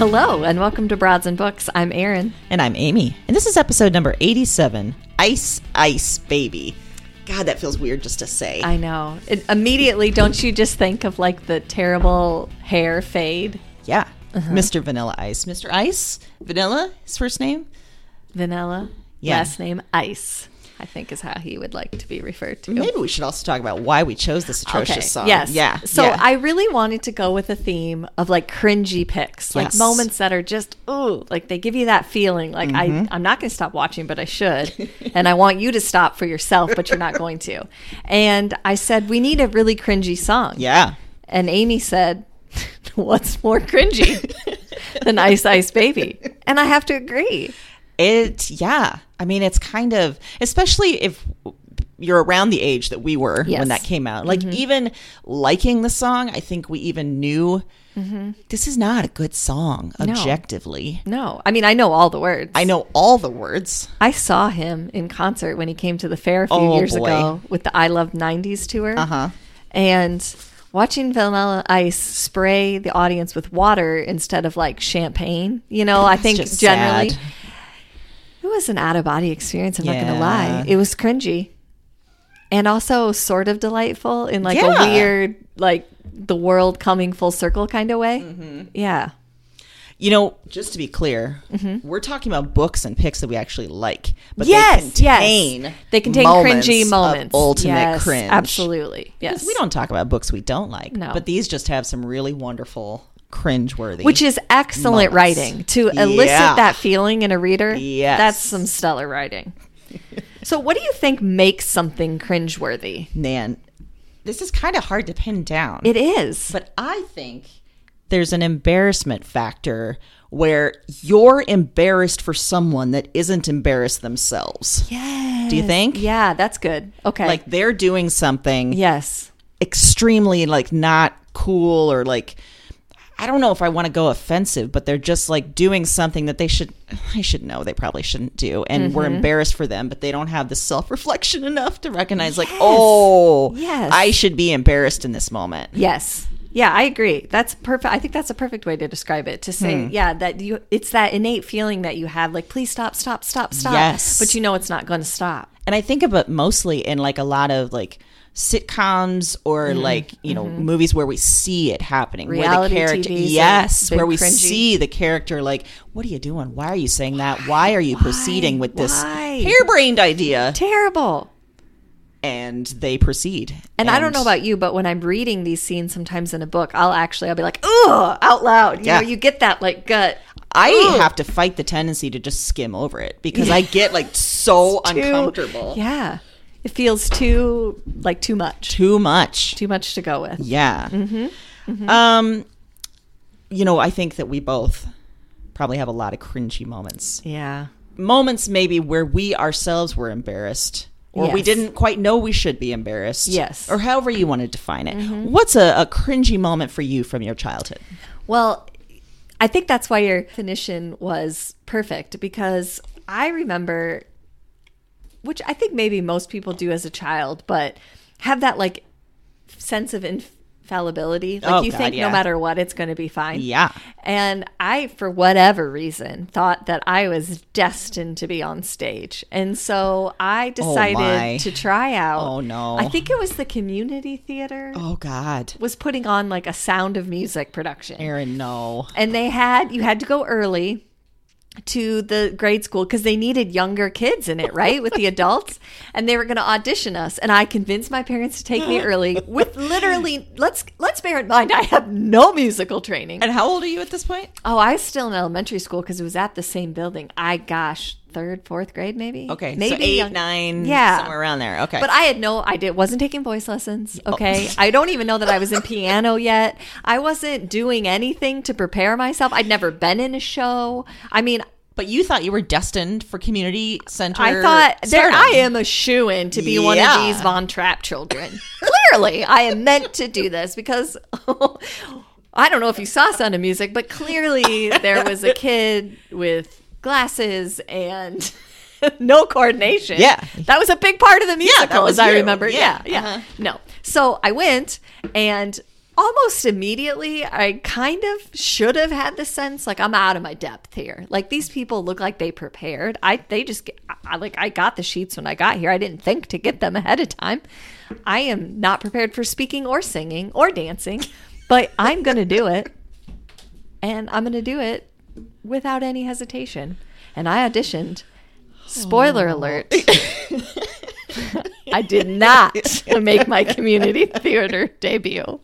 Hello, and welcome to Broads and Books. I'm Erin. And I'm Amy. And this is episode number 87 Ice, Ice Baby. God, that feels weird just to say. I know. It, immediately, don't you just think of like the terrible hair fade? yeah. Uh-huh. Mr. Vanilla Ice. Mr. Ice? Vanilla, his first name? Vanilla. Yeah. Last name Ice, I think is how he would like to be referred to. Maybe we should also talk about why we chose this atrocious song. Yes. Yeah. So yeah. I really wanted to go with a theme of like cringy picks, like Yes. moments that are just ooh, like they give you that feeling. Like Mm-hmm. I, I'm not going to stop watching, but I should, and I want you to stop for yourself, but you're not going to. And I said we need a really cringy song. Yeah. And Amy said, "What's more cringy than Ice Ice Baby?" And I have to agree. It, yeah. I mean, it's kind of, especially if you're around the age that we were Yes. when that came out. Like, even liking the song, I think we even knew this is not a good song, objectively. No, I mean I know all the words. I know all the words. I saw him in concert when he came to the fair a few Oh, years boy. ago with the I Love 90s tour. Uh-huh. And watching Vanilla Ice spray the audience with water instead of like champagne, you know, I think generally sad. It was an out of body experience. I'm not going to lie. It was cringy and also sort of delightful in like Yeah. a weird, like the world coming full circle kind of way. Mm-hmm. Yeah. You know, just to be clear, we're talking about books and picks that we actually like, but yes, they contain yes. They contain moments cringy of moments. ultimate Yes, cringe. Absolutely. Yes. We don't talk about books we don't like, No. but these just have some really wonderful cringe-worthy. Which is excellent moments. writing to elicit Yeah. that feeling in a reader. Yes. That's some stellar writing. so, what do you think makes something cringeworthy? man, this is kind of hard to pin down. It is. But I think there's an embarrassment factor where you're embarrassed for someone that isn't embarrassed themselves. yes. Do you think? Yeah, that's good. Okay. Like they're doing something yes. extremely like not cool or like I don't know if I want to go offensive, but they're just like doing something that they should I should know they probably shouldn't do and we're embarrassed for them, but they don't have the self-reflection enough to recognize like, "Oh, Yes. I should be embarrassed in this moment." Yes. Yeah, I agree. That's perfect. I think that's a perfect way to describe it. To say, Hmm. yeah, that you it's that innate feeling that you have like please stop, stop, stop, stop. Yes. But you know it's not going to stop. And I think about mostly in like a lot of like sitcoms or like you know movies where we see it happening Mm-hmm. Reality where the character TVs yes where we cringy. see the character like what are you doing why are you saying that why are you proceeding with this harebrained idea Terrible. and they proceed And, I don't know about you, but when I'm reading these scenes sometimes in a book, I'll actually I'll be like, "Ugh," out loud. You Yeah. know, you get that like gut I have to fight the tendency to just skim over it because I get like so uncomfortable. Yeah. It feels too like too much. Too much. Too much to go with. Yeah. Mm-hmm. Um, you know, I think that we both probably have a lot of cringy moments. Yeah. Moments maybe where we ourselves were embarrassed. Or we didn't quite know we should be embarrassed. Yes. Mm-hmm. Or however you want to define it. What's a, a cringy moment for you from your childhood? Well, I think that's why your definition was perfect because I remember, which I think maybe most people do as a child, but have that like sense of infallibility. Like Oh, you God, think yeah. no matter what, it's going to be fine. Yeah. And I, for whatever reason, thought that I was destined to be on stage. And so I oh, my. decided to try out. Oh, no. I think it was the community theater Oh, God. was putting on like a sound of music production Erin, no. and they had you had to go early to the grade school because they needed younger kids in it right with the adults. And they were going to audition us. And i convinced my parents to take me early with literally let's let's bear in mind i have no musical training. And how old are you at this point? oh i was still in elementary school because it was at the same building. I gosh third fourth grade maybe Okay. maybe so eight, young- nine, Yeah. somewhere around there. Okay. but I had no idea. Wasn't taking voice lessons. Oh. Okay. I don't even know that I was in piano yet. I wasn't doing anything to prepare myself. I'd never been in a show. I mean, But you thought you were destined for community center. I thought there. I am a shoe in to be one of these Von Trapp children. Clearly, I am meant to do this because I don't know if you saw Sound of Music, but clearly there was a kid with glasses and no coordination. Yeah. that was a big part of the musical, yeah, that was as I remember. Yeah. Yeah, yeah. Uh-huh. No, so I went and. Almost immediately, I kind of should have had the sense like I'm out of my depth here. Like these people look like they prepared. I they just I, like I got the sheets when I got here. I didn't think to get them ahead of time. I am not prepared for speaking or singing or dancing, but I'm going to do it. And I'm going to do it without any hesitation. And I auditioned. Spoiler alert. I did not make my community theater debut.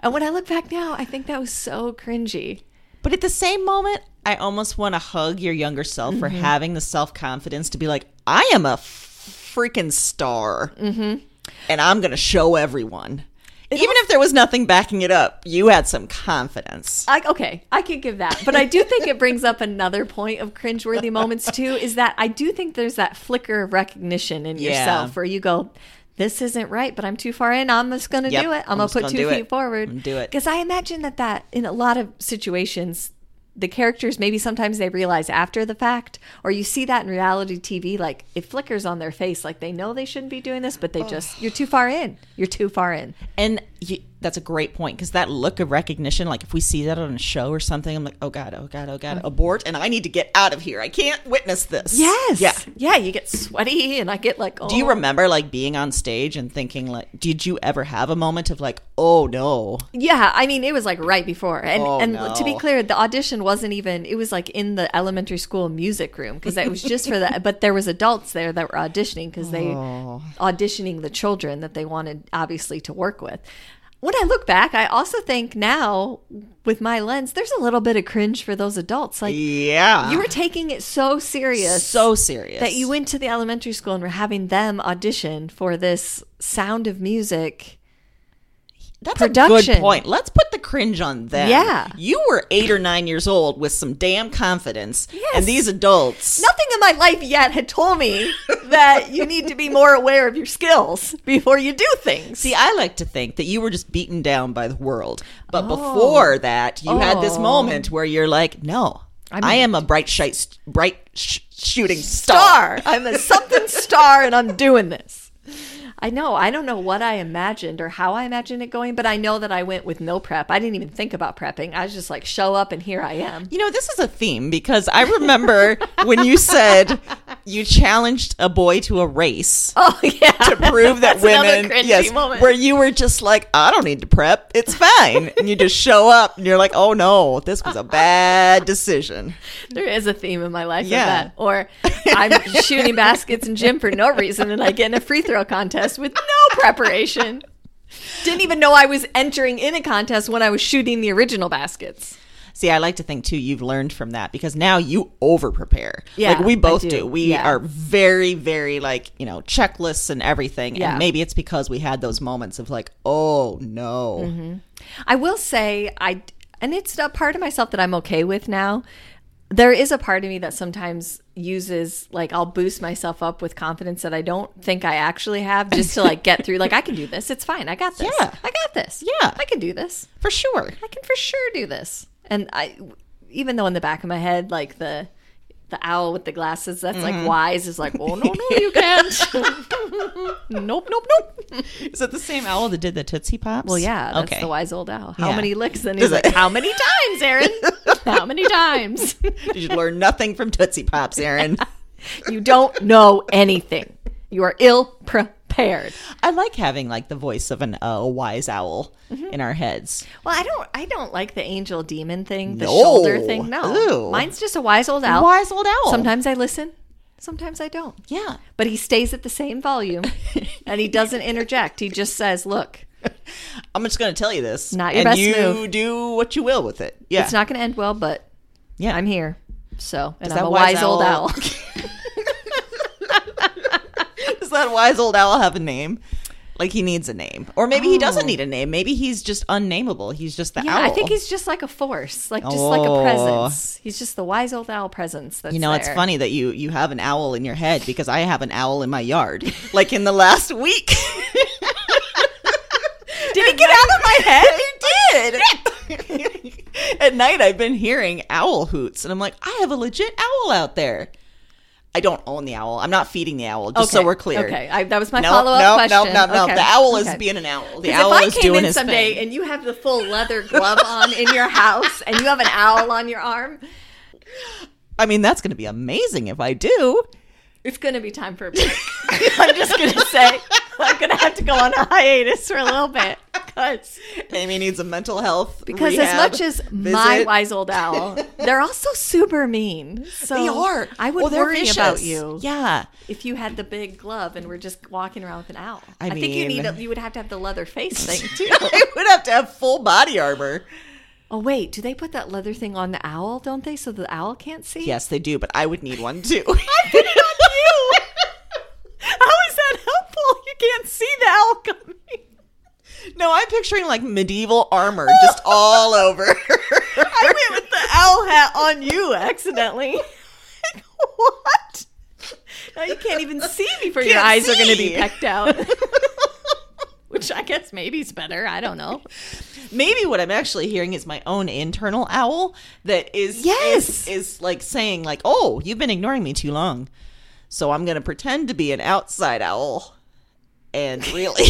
And when I look back now, I think that was so cringy. But at the same moment, I almost want to hug your younger self for having the self confidence to be like, I am a freaking star, mm-hmm. and I'm going to show everyone. Even if there was nothing backing it up, you had some confidence. I, okay, I could give that, but I do think it brings up another point of cringeworthy moments too. Is that I do think there's that flicker of recognition in Yeah. yourself where you go, "This isn't right, but I'm too far in. I'm just going to Yep, do it. I'm, I'm gonna put two feet it. forward. Do it. Because I imagine that that in a lot of situations, the characters maybe sometimes they realize after the fact, or you see that in reality TV, like it flickers on their face, like they know they shouldn't be doing this, but they just you're too far in. You're too far in. And you, that's a great point because that look of recognition, like if we see that on a show or something, I'm like, oh God, oh God, oh God, mm. abort. And I need to get out of here. I can't witness this. Yes. Yeah. Yeah. You get sweaty, and I get like. Oh. Do you oh. remember like being on stage and thinking like, did you ever have a moment of like, oh no, Yeah, I mean, it was like right before, and Oh, and no. to be clear, the audition wasn't even. It was like in the elementary school music room because it was just for that. But there was adults there that were auditioning because they Oh. auditioning the children that they wanted obviously to work with. When I look back, I also think now with my lens, there's a little bit of cringe for those adults. Like yeah, you were taking it so serious, so serious that you went to the elementary school and were having them audition for this Sound of Music. That's a production. good point. Let's put the cringe on them. Yeah. you were eight or nine years old with some damn confidence, Yes. and these adults. Nothing in my life yet had told me that you need to be more aware of your skills before you do things. See, I like to think that you were just beaten down by the world, but oh. before that, you had this Oh. moment where you're like, "No, I, mean- am a bright, bright sh- shooting star." star. I'm a something star and I'm doing this. I know. I don't know what I imagined or how I imagined it going, but I know that I went with no prep. I didn't even think about prepping. I was just like, show up and here I am. You know, this is a theme because I remember when you said you challenged a boy to a race. Oh, yeah. to prove that women, yes, moment. where you were just like, I don't need to prep, it's fine, and you just show up, and you're like, oh no, this was a bad decision. There is a theme in my life Yeah. of that. Or I'm shooting baskets in gym for no reason and I get in a free throw contest with no preparation. Didn't even know I was entering in a contest when I was shooting the original baskets. See, I like to think too you've learned from that because now you over prepare. Yeah, like we both do. do. We Yeah. are very, very like you know checklists and everything. Yeah. And maybe it's because we had those moments of like, oh no, Mm-hmm. I will say I and it's a part of myself that I'm okay with now. There is a part of me that sometimes uses like I'll boost myself up with confidence that I don't think I actually have just to like get through like I can do this. It's fine. I got this. Yeah. I got this. Yeah. I can do this. for sure. I can for sure do this. And I even though in the back of my head like the the owl with the glasses that's Mm-hmm. like wise is like, "Oh no, no, you can't." nope, nope, nope. Is it the same owl that did the Tootsie Pops? Well, yeah, that's okay. the wise old owl. How Yeah. many licks? And he's like, how many times, Erin? how many times? Did you learn nothing from Tootsie Pops, Erin? you don't know anything. You are ill prepared. I like having like the voice of an uh, a wise owl Mm-hmm. in our heads. Well, I don't. I don't like the angel demon thing, the No. shoulder thing. No, Ew. mine's just a wise old owl. Wise old owl. Sometimes I listen. Sometimes I don't. Yeah. But he stays at the same volume, and he doesn't interject. He just says, "Look, I'm just going to tell you this. Not your and best you move. do what you will with it. Yeah. it's not going to end well, but Yeah. I'm here." So, and Does I'm a wise wise, old owl- owl. That wise old owl have a name? Like he needs a name, or maybe he doesn't need a oh. name. Maybe he's just unnameable. He's just the Oh. Yeah, owl. I think he's just like a force, like just like a Oh. presence. He's just the wise old owl presence. That's You know, it's there. funny that you you have an owl in your head because I have an owl in my yard. like in the last week. Did he get out of my head? He did. At night, I've been hearing owl hoots, and I'm like, I have a legit owl out there. I don't own the owl. I'm not feeding the owl. Just so we're clear. Okay, I, that was my No, follow up no, question. no, no, no. Okay, The owl is okay. being an owl. The owl if I is came doing in his someday thing. and you have the full leather glove on in your house and you have an owl on your arm, I mean, that's going to be amazing if I do. it's going to be time for a break. I'm just going to say I'm going to have to go on a hiatus for a little bit because Amy needs a mental health because as much as my wise old owl, they're also super mean. So they are. I would Well, worry vicious. about you. Yeah. If you had the big glove and were just walking around with an owl, I think you need a, you would have to have the leather face thing too. I would have to have full body armor. Oh wait, do they put that leather thing on the owl? Don't they, so the owl can't see? Yes, they do, but I would need one too. How is that helpful? You can't see the owl coming. no, I'm picturing like medieval armor just all over. I went with the owl hat on you accidentally. what? Now you can't even see before your Can't eyes are going to be pecked out. Which I guess maybe is better. I don't know. Maybe what I'm actually hearing is my own internal owl that is Yes. is, is like saying like, "Oh, you've been ignoring me too long." So I'm going to pretend to be an outside owl. And really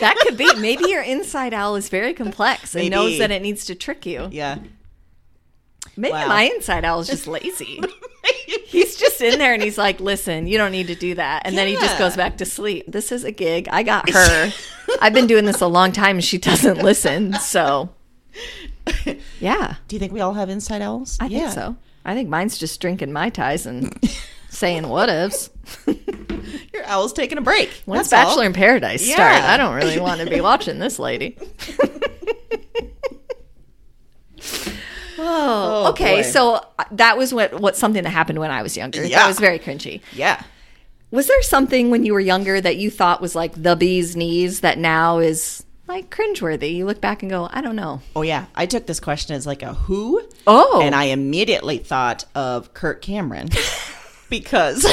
That could be. Maybe your inside owl is very complex and knows that it needs to trick you. yeah. Maybe Wow. my inside owl is just lazy. he's just in there and he's like, listen, you don't need to do that. And then he just goes back to sleep. This is a gig. I got her. I've been doing this a long time and she doesn't listen. So, yeah, Do you think we all have inside owls? I think so. I think mine's just drinking my ties and saying what ifs. Owl's taking a break. When's That's all. Bachelor in Paradise Yeah. start? I don't really want to be watching this lady. oh, okay. boy. So uh, that was what what something that happened when I was younger. Yeah. That was very cringy. Yeah. Was there something when you were younger that you thought was like the bee's knees that now is like cringeworthy? You look back and go, I don't know. Oh yeah, I took this question as like a who. Oh. and I immediately thought of Kirk Cameron because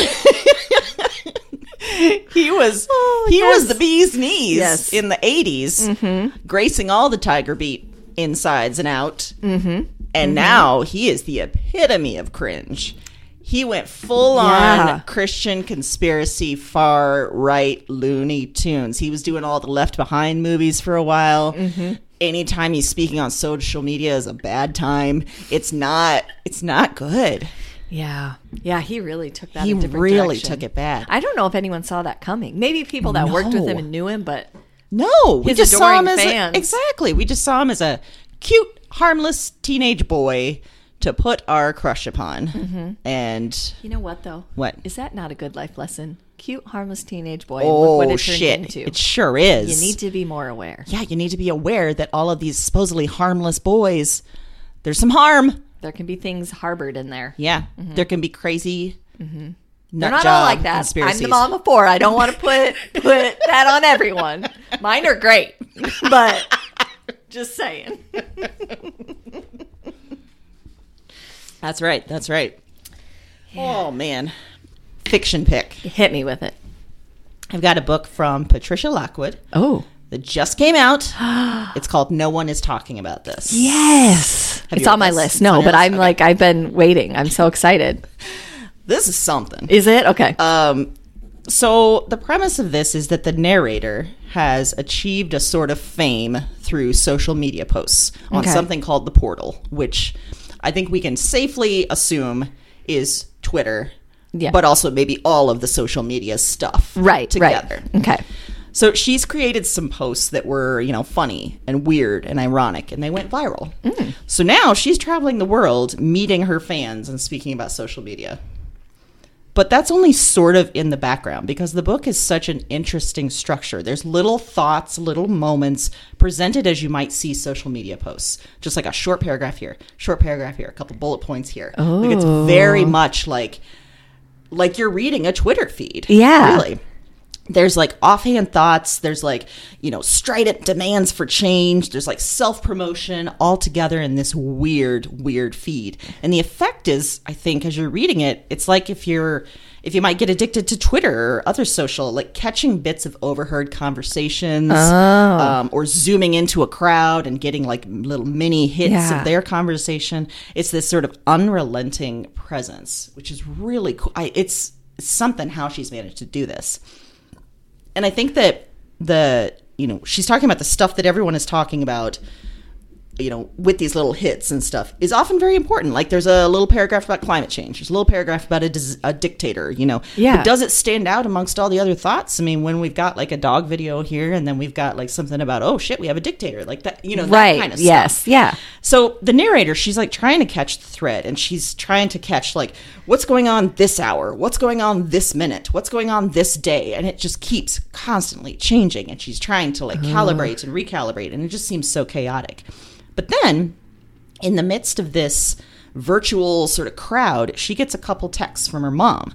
he was oh, he yes. was the bee's knees Yes. in the 80s, mm-hmm. gracing all the Tiger Beat insides and out. Mm-hmm. And mm-hmm. now he is the epitome of cringe. He went full Yeah. on Christian conspiracy, far right Looney Tunes. He was doing all the Left Behind movies for a while. Mm-hmm. Anytime he's speaking on social media is a bad time. It's not. It's not good. Yeah. Yeah, he really took that He really direction. took it bad. I don't know if anyone saw that coming. Maybe people that worked with him and knew him, but No, we just saw him adoring as a, exactly. We just saw him as a cute, harmless teenage boy to put our crush upon. Mm-hmm. And you know what though? What? Is that not a good life lesson? Cute, harmless teenage boy. oh look what it shit, into. it sure is. you need to be more aware. yeah, you need to be aware that all of these supposedly harmless boys, there's some harm. There can be things harbored in there. Yeah, there can be crazy. Mm-hmm. They're not all like that. I'm the mom of four. I don't want to put put that on everyone. Mine are great, but just saying. That's right. That's right. Oh man, fiction pick. Hit me with it. I've got a book from Patricia Lockwood Oh, that just came out. it's called No One Is Talking About This. yes. Have It's on my this? list. No, but list? I'm Okay. like I've been waiting. I'm so excited. This is something. Is it okay? Um, so the premise of this is that the narrator has achieved a sort of fame through social media posts on Okay. something called the portal, which I think we can safely assume is Twitter, Yeah. but also maybe all of the social media stuff right. together. Right. Okay. So she's created some posts that were, you know, funny and weird and ironic, and they went viral. Mm. So now she's traveling the world, meeting her fans and speaking about social media. But that's only sort of in the background because the book is such an interesting structure. There's little thoughts, little moments presented as you might see social media posts. Just like a short paragraph here, short paragraph here, a couple bullet points here. Like it's very oh. much like like you're reading a Twitter feed. Yeah. Really there's like offhand thoughts there's like you know strident demands for change there's like self-promotion all together in this weird weird feed. And the effect is i think as you're reading it it's like if you're if you might get addicted to twitter or other social like catching bits of overheard conversations um, or zooming into a crowd and getting like little mini hits Yeah. of their conversation it's this sort of unrelenting presence which is really cool. I, it's something how she's managed to do this and I think that the you know she's talking about the stuff that everyone is talking about you know with these little hits and stuff is often very important like there's a little paragraph about climate change there's a little paragraph about a, dis- a dictator you know Yeah. but does it stand out amongst all the other thoughts i mean when we've got like a dog video here and then we've got like something about oh shit we have a dictator like that you know that right. kind of yes. stuff Yeah. so the narrator, she's like trying to catch the thread and she's trying to catch like what's going on this hour, what's going on this minute, what's going on this day, and it just keeps constantly changing and she's trying to like calibrate and recalibrate and it just seems so chaotic. But then in the midst of this virtual sort of crowd, she gets a couple texts from her mom.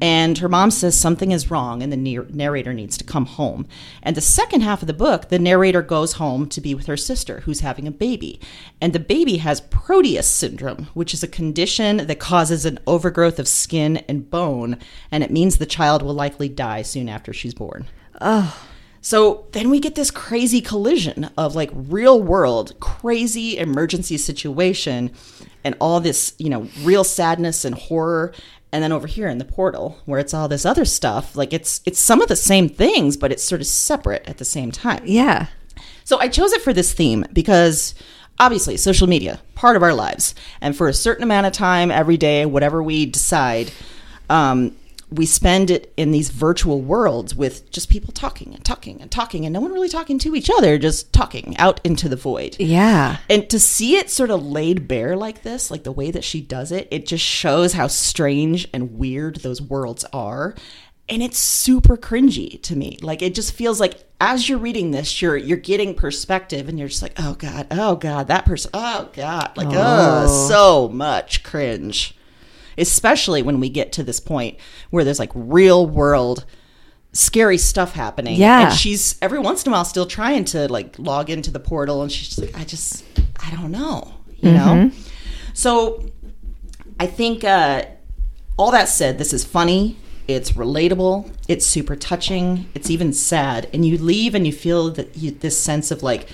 And her mom says something is wrong and the narrator needs to come home. And the second half of the book, the narrator goes home to be with her sister who's having a baby. And the baby has Proteus syndrome, which is a condition that causes an overgrowth of skin and bone. And it means the child will likely die soon after she's born. So then we get this crazy collision of like real world, crazy emergency situation and all this, you know, real sadness and horror. And then over here in the portal, where it's all this other stuff, like it's it's some of the same things, but it's sort of separate at the same time. Yeah. So I chose it for this theme because obviously social media, part of our lives. And for a certain amount of time every day, whatever we decide, um, we spend it in these virtual worlds with just people talking and talking and talking and no one really talking to each other, just talking out into the void. Yeah. And to see it sort of laid bare like this, like the way that she does it, it just shows how strange and weird those worlds are. And it's super cringy to me. Like it just feels like as you're reading this, you're you're getting perspective and you're just like, oh God, oh God, that person, oh God. Like, oh, oh. so much cringe. Especially when we get to this point where there's like real world scary stuff happening. Yeah. And she's every once in a while still trying to like log into the portal and she's just like, I just I don't know. You know? So I think uh all that said, this is funny, it's relatable, it's super touching, it's even sad, and you leave and you feel that you, this sense of like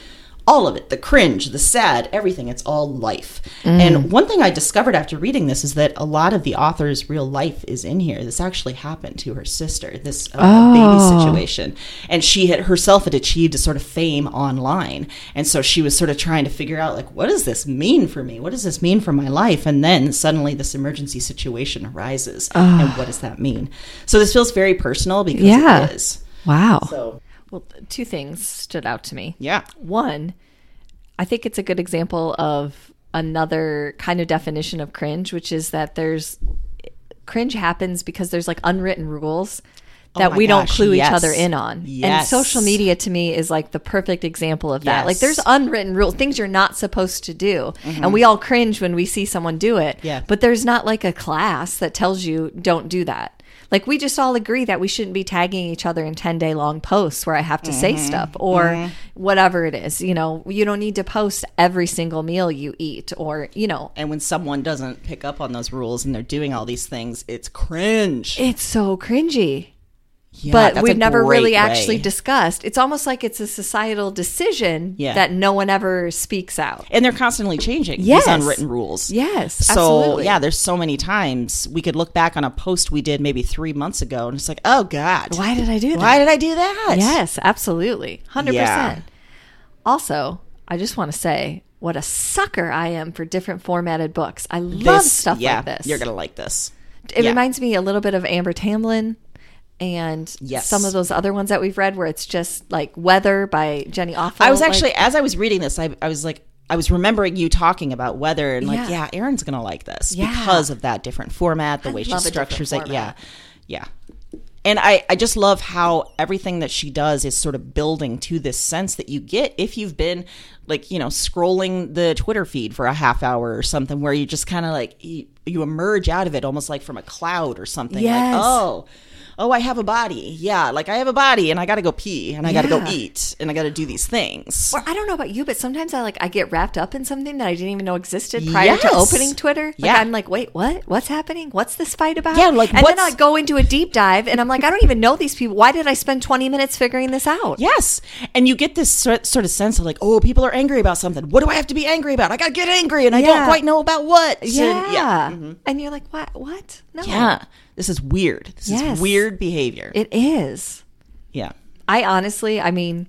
all of it the cringe, the sad, everything. It's all life. And one thing I discovered after reading this is that a lot of the author's real life is in here. This actually happened to her sister, this uh, baby situation. And she had herself had achieved a sort of fame online. And so she was sort of trying to figure out, like, what does this mean for me? What does this mean for my life? And then suddenly this emergency situation arises. And what does that mean? So this feels very personal because Yeah. it is. Wow. So, Well, two things stood out to me. yeah. One, I think it's a good example of another kind of definition of cringe, which is that there's cringe happens because there's like unwritten rules that my we don't clue yes. each other in on. And social media to me is like the perfect example of that. Like there's unwritten rules, things you're not supposed to do. And we all cringe when we see someone do it. Mm-hmm. Yeah. But there's not like a class that tells you don't do that. Like we just all agree that we shouldn't be tagging each other in 10 day long posts where I have to Mm-hmm. say stuff or whatever it is. You know, you don't need to post every single meal you eat or, you know, And when someone doesn't pick up on those rules and they're doing all these things, it's cringe. it's so cringy. Yeah, but we've never really great actually discussed. It's almost like it's a societal decision Yeah. that no one ever speaks out. and they're constantly changing Yes. these unwritten rules. Yes, So absolutely. yeah, there's so many times we could look back on a post we did maybe three months ago, and it's like, oh god, Why did I do that? Why did I do that? Yes, absolutely. 100%. Yeah. Also, I just want to say what a sucker I am for different formatted books. I love This- stuff like this. You're gonna like this. it reminds me a little bit of Amber Tamblyn and Yes. some of those other ones that we've read where it's just like Weather by Jenny Offill. I was like- actually as I was reading this, I, I was like. I was remembering you talking about weather and like, Yeah. yeah, Erin's gonna like this Yeah. because of that different format, the I way she love a different structures it. Yeah, yeah. And I, I just love how everything that she does is sort of building to this sense that you get if you've been like, you know, scrolling the Twitter feed for a half hour or something where you just kind of like, you, you emerge out of it almost like from a cloud or something. Yes. Like, oh, oh, I have a body. Yeah, like I have a body and I got to go pee and I got to go Yeah. eat and I got to do these things. Or I don't know about you, but sometimes I like I get wrapped up in something that I didn't even know existed prior to Yes. opening Twitter. Like Yeah. I'm like, wait, what? What's happening? What's this fight about? Yeah, like, and then what's- I go into a deep dive, and I'm like, I don't even know these people. Why did I spend 20 minutes figuring this out? Yes. And you get this sort, sort of sense of like, oh, people are angry about something. What do I have to be angry about? I got to get angry and I don't Yeah. quite know about what. And yeah. yeah. And you're like, what? What? No. Yeah. This is weird. This Yes. is weird behavior. It is. yeah. I honestly, I mean,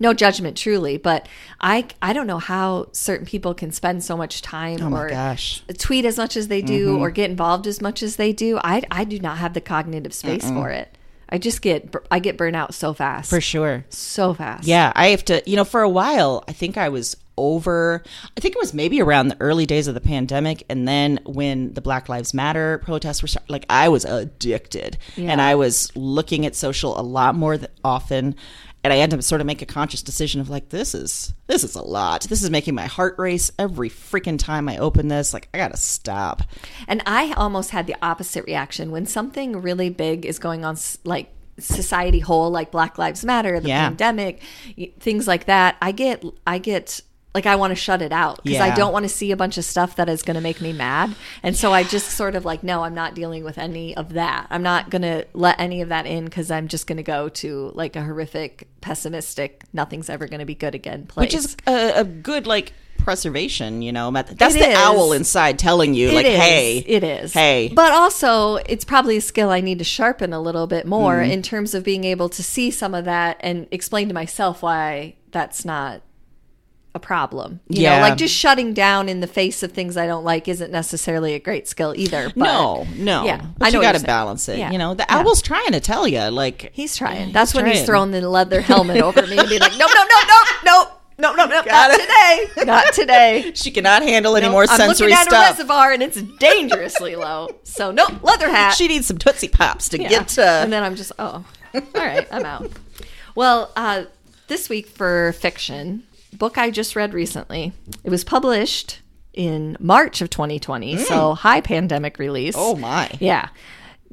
no judgment, truly, but I I don't know how certain people can spend so much time Oh or gosh. tweet as much as they do mm-hmm. or get involved as much as they do. I I do not have the cognitive space for it. I just get I get burnt out so fast, For sure. so fast. Yeah. I have to, you know, for a while, I think I was over, I think it was maybe around the early days of the pandemic. And then when the Black Lives Matter protests were start, like, I was addicted and I was looking at social a lot more often. And I had to sort of make a conscious decision of like, this is this is a lot. This is making my heart race every freaking time I open this. Like, I gotta stop. And I almost had the opposite reaction when something really big is going on, like society whole, like Black Lives Matter, the Yeah. pandemic, things like that. I get, I get. Like I want to shut it out because I don't want to see a bunch of stuff that is going to make me mad, and so I just sort of like, no, I'm not dealing with any of that. I'm not going to let any of that in because I'm just going to go to like a horrific, pessimistic, nothing's ever going to be good again place. Which is a, a good like preservation, you know. method. That's It the is. owl inside telling you, like, It is. hey, it is. hey. But also, it's probably a skill I need to sharpen a little bit more Mm-hmm. in terms of being able to see some of that and explain to myself why that's not a problem. You yeah. know, like just shutting down in the face of things I don't like isn't necessarily a great skill either. But, no, no. Yeah, but I know you got to balance it. Yeah. You know, the yeah. owl's trying to tell you, like he's trying. That's he's when trying. he's throwing the leather helmet over me and be like, no, no, no, no, no. No, no, no, not it. today. Not today. she cannot handle any nope, more sensory I'm looking at stuff. a reservoir and it's dangerously low. So, no nope, leather hat. She needs some Tootsie Pops to yeah. get to. And then I'm just, oh, all right, I'm out. Well, uh, this week for fiction, book I just read recently. It was published in March of 2020, so high pandemic release. Mm. oh, my. Yeah.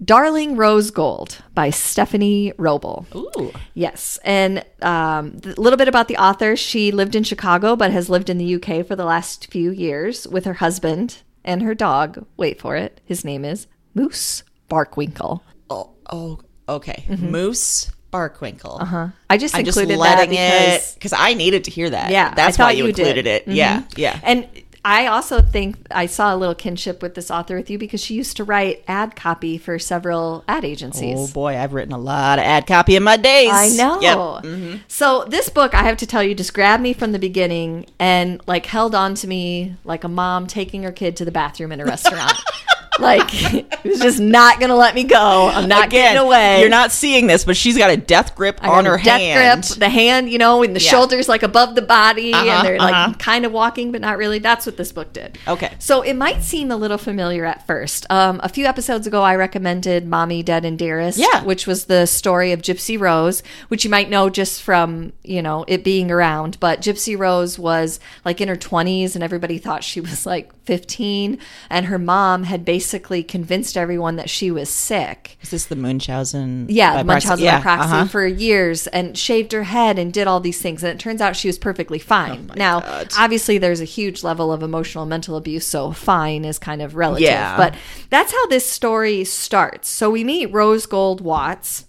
Darling Rose Gold by Stephanie Wrobel. Ooh. Yes. And um, a little bit about the author. She lived in Chicago, but has lived in the UK for the last few years with her husband and her dog. Wait for it. His name is Moose Barkwinkle. Oh, oh, okay. Moose Barkwinkle. Uh-huh. I just I'm just included letting that it because because I needed to hear that. yeah, that's why thought you, included did. it. Yeah, Mhm. yeah. And I also think I saw a little kinship with this author with you because she used to write ad copy for several ad agencies. Oh boy, I've written a lot of ad copy in my days. I know. Yep. Mm-hmm. So this book, I have to tell you, just grabbed me from the beginning and like held on to me like a mom taking her kid to the bathroom in a restaurant. like he was just not gonna let me go. I'm not Again, getting away. You're not seeing this, but she's got a death grip I on her death hand. grip, the hand, you know, and the Yeah. shoulders like above the body, Uh-huh, and they're uh-huh. like kind of walking, but not really. That's what this book did. Okay. So it might seem a little familiar at first. Um, a few episodes ago, I recommended Mommy, Dead, and Dearest, Yeah. which was the story of Gypsy Rose, which you might know just from, you know, it being around. But Gypsy Rose was like in her 20s, and everybody thought she was like 15. And her mom had basically convinced everyone that she was sick. Is this the Munchausen? Yeah, the? Munchausen Yeah, by proxy uh-huh. for years and shaved her head and did all these things. And it turns out she was perfectly fine. now, Oh God. obviously, there's a huge level of emotional and mental abuse, so fine is kind of relative. Yeah. But that's how this story starts. So we meet Rose Gold Watts.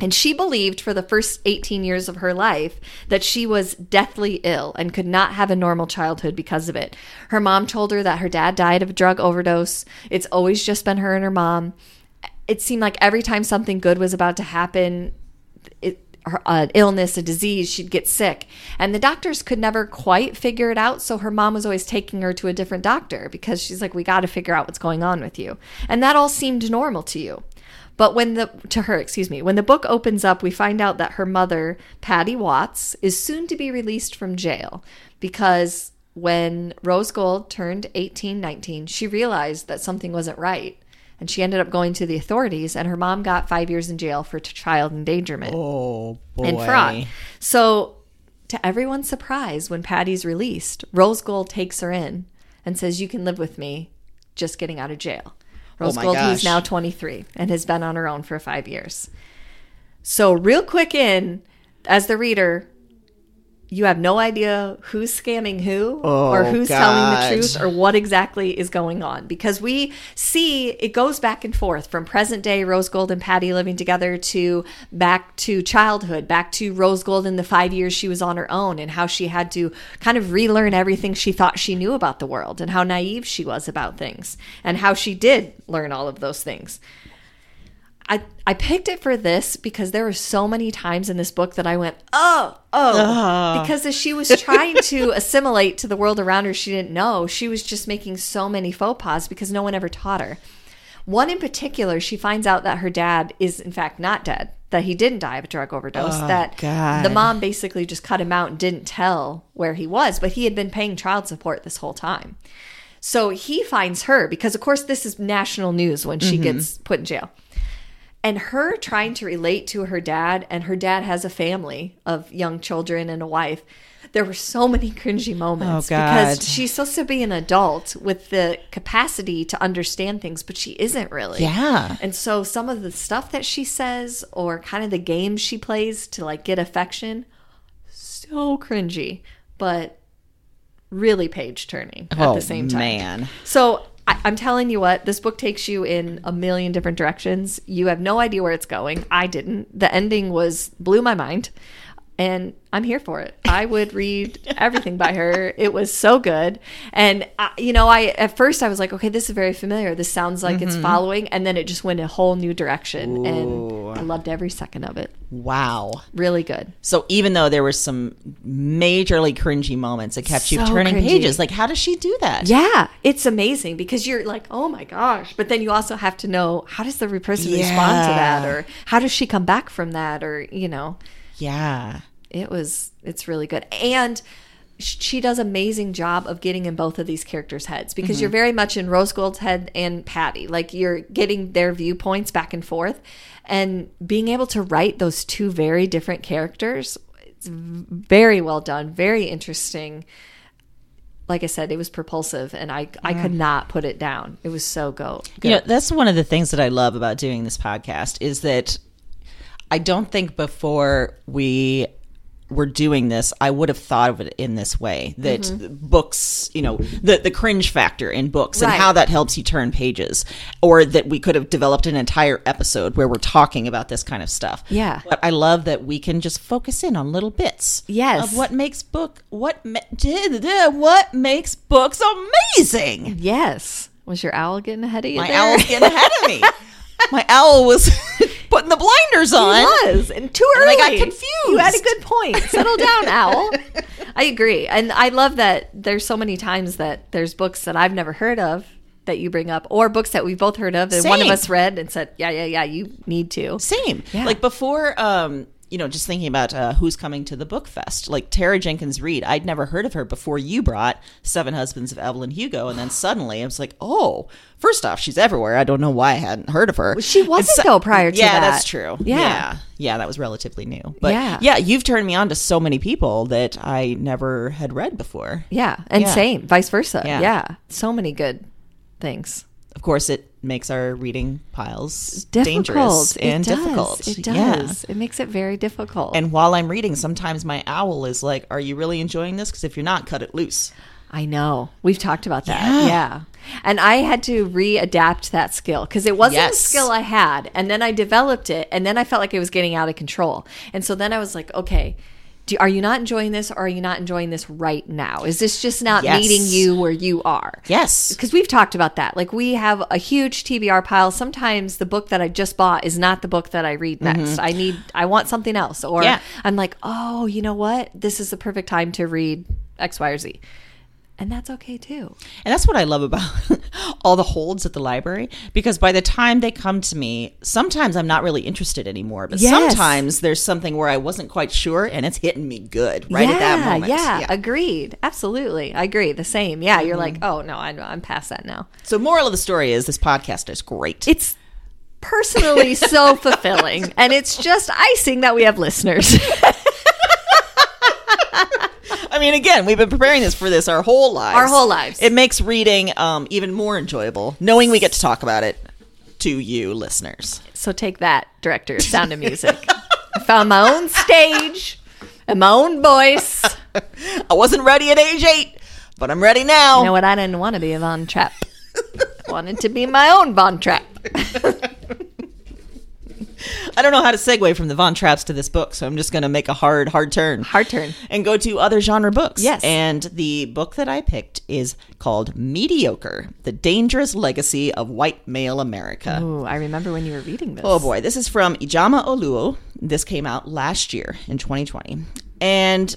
And she believed for the first 18 years of her life that she was deathly ill and could not have a normal childhood because of it. Her mom told her that her dad died of a drug overdose. It's always just been her and her mom. It seemed like every time something good was about to happen, an uh, illness, a disease, she'd get sick. And the doctors could never quite figure it out. So her mom was always taking her to a different doctor because she's like, we got to figure out what's going on with you. And that all seemed normal to you. But when the, to her, excuse me, when the book opens up, we find out that her mother, Patty Watts, is soon to be released from jail because when Rose Gold turned 18, 19, she realized that something wasn't right. And she ended up going to the authorities, and her mom got five years in jail for t- child endangerment Oh boy. and fraud. So, to everyone's surprise, when Patty's released, Rose Gold takes her in and says, You can live with me, just getting out of jail. Oh Rose Oh Gold, gosh. who's now 23 and has been on her own for five years. So, real quick in, as the reader, you have no idea who's scamming who or Oh, who's telling the truth or what exactly is going on because we see it goes back and forth from present day Rose Gold and Patty living together to back to childhood, back to Rose Gold in the five years she was on her own and how she had to kind of relearn everything she thought she knew about the world and how naive she was about things and how she did learn all of those things. I, I picked it for this because there were so many times in this book that I went, oh, oh, ah. because as she was trying to assimilate to the world around her she didn't know, she was just making so many faux pas because no one ever taught her. One in particular, she finds out that her dad is in fact not dead, that he didn't die of a drug overdose, oh, that God. the mom basically just cut him out and didn't tell where he was, but he had been paying child support this whole time. So he finds her because, of course, this is national news when she mm-hmm. gets put in jail. And her trying to relate to her dad, and her dad has a family of young children and a wife. There were so many cringy moments Oh, God. because she's supposed to be an adult with the capacity to understand things, but she isn't really. Yeah. And so some of the stuff that she says or kind of the games she plays to like get affection, so cringy, but really page turning at oh, the same time. man. So I, I'm telling you what, this book takes you in a million different directions. You have no idea where it's going. I didn't. The ending was blew my mind, and I'm here for it. I would read everything by her. It was so good, and I, you know, I at first I was like, okay, this is very familiar. This sounds like it's mm-hmm. following, and then it just went a whole new direction, and I loved every second of it. Wow. Really good. So even though there were some majorly cringy moments, it kept you turning cringy. pages. Like, how does she do that? Yeah, it's amazing because you're like, oh my gosh. But then you also have to know how does the person respond to that or how does she come back from that or, you know, Yeah. It was, it's really good. And she does amazing job of getting in both of these characters' heads because mm-hmm. you're very much in Rose Gold's head and Patty. Like you're getting their viewpoints back and forth and being able to write those two very different characters. It's very well done, very interesting like I said, it was propulsive, and I I could not put it down. It was so go. Good. You know, that's one of the things that I love about doing this podcast is that I don't think before we were doing this, I would have thought of it in this way that mm-hmm. books, you know, the, the cringe factor in books and how that helps you turn pages, or that we could have developed an entire episode where we're talking about this kind of stuff. Yeah. But I love that we can just focus in on little bits Yes. of what makes book, what, ma- what makes books amazing. yes, was your owl getting ahead of you? My there? owl's getting ahead of me. My owl was putting the blinders on. He was and too And early. I got confused. You had a good point. Settle down, owl. I agree, and I love that. There's so many times that there's books that I've never heard of that you bring up, or books that we've both heard of and one of us read and said, "Yeah, yeah, yeah, you need to." Same. Yeah. Like before, um, you know, just thinking about uh, who's coming to the book fest. Like Taylor Jenkins Reid, I'd never heard of her before you brought Seven Husbands of Evelyn Hugo, and then suddenly I was like, oh, first off, she's everywhere. I don't know why I hadn't heard of her. she wasn't, And though, prior to yeah, that. that's true. Yeah. yeah, Yeah, that was relatively new. But Yeah. yeah. you've turned me on to so many people that I never had read before. Yeah, and Yeah. same, vice versa. Yeah. Yeah. so many good things. Of course, it makes our reading piles Difficult. dangerous It and does. difficult. It Yeah. does. It makes it very difficult. And while I'm reading, sometimes my owl is like, Are you really enjoying this? Because if you're not, cut it loose. I know. We've talked about that. Yeah. Yeah. And I had to readapt that skill because it wasn't Yes. a skill I had. And then I developed it. And then I felt like it was getting out of control. And so then I was like, okay, do, are you not enjoying this or are you not enjoying this right now? Is this just not Yes. meeting you where you are? Yes. Because we've talked about that. Like we have a huge TBR pile. Sometimes the book that I just bought is not the book that I read mm-hmm. next. I need, I want something else. Or Yeah. I'm like, oh, you know what? This is the perfect time to read X, Y, or Z. And that's okay too. And that's what I love about all the holds at the library because by the time they come to me, sometimes I'm not really interested anymore. But Yes. sometimes there's something where I wasn't quite sure and it's hitting me good right at that moment. Yeah, agreed. Absolutely. I agree. The same. Yeah, you're like, mm-hmm. oh, no, I. I'm past that now. So, moral of the story is this podcast is great. It's personally so fulfilling. And it's just icing that we have listeners. I mean, again, we've been preparing this for this our whole lives. Our whole lives. It makes reading um, even more enjoyable, knowing we get to talk about it to you listeners. so take that, director of Sound of Music. I found my own stage and my own voice. I wasn't ready at age eight, but I'm ready now. You know what? I didn't want to be a Von Trapp. Wanted to be my own Von Trapp. I don't know how to segue from the Von Trapps to this book, so I'm just going to make a hard, hard turn. Hard turn. And go to other genre books. Yes. And the book that I picked is called Mediocre The Dangerous Legacy of White Male America. Ooh, I remember when you were reading this. Oh boy, this is from Ijama Oluo. This came out last year in 2020. And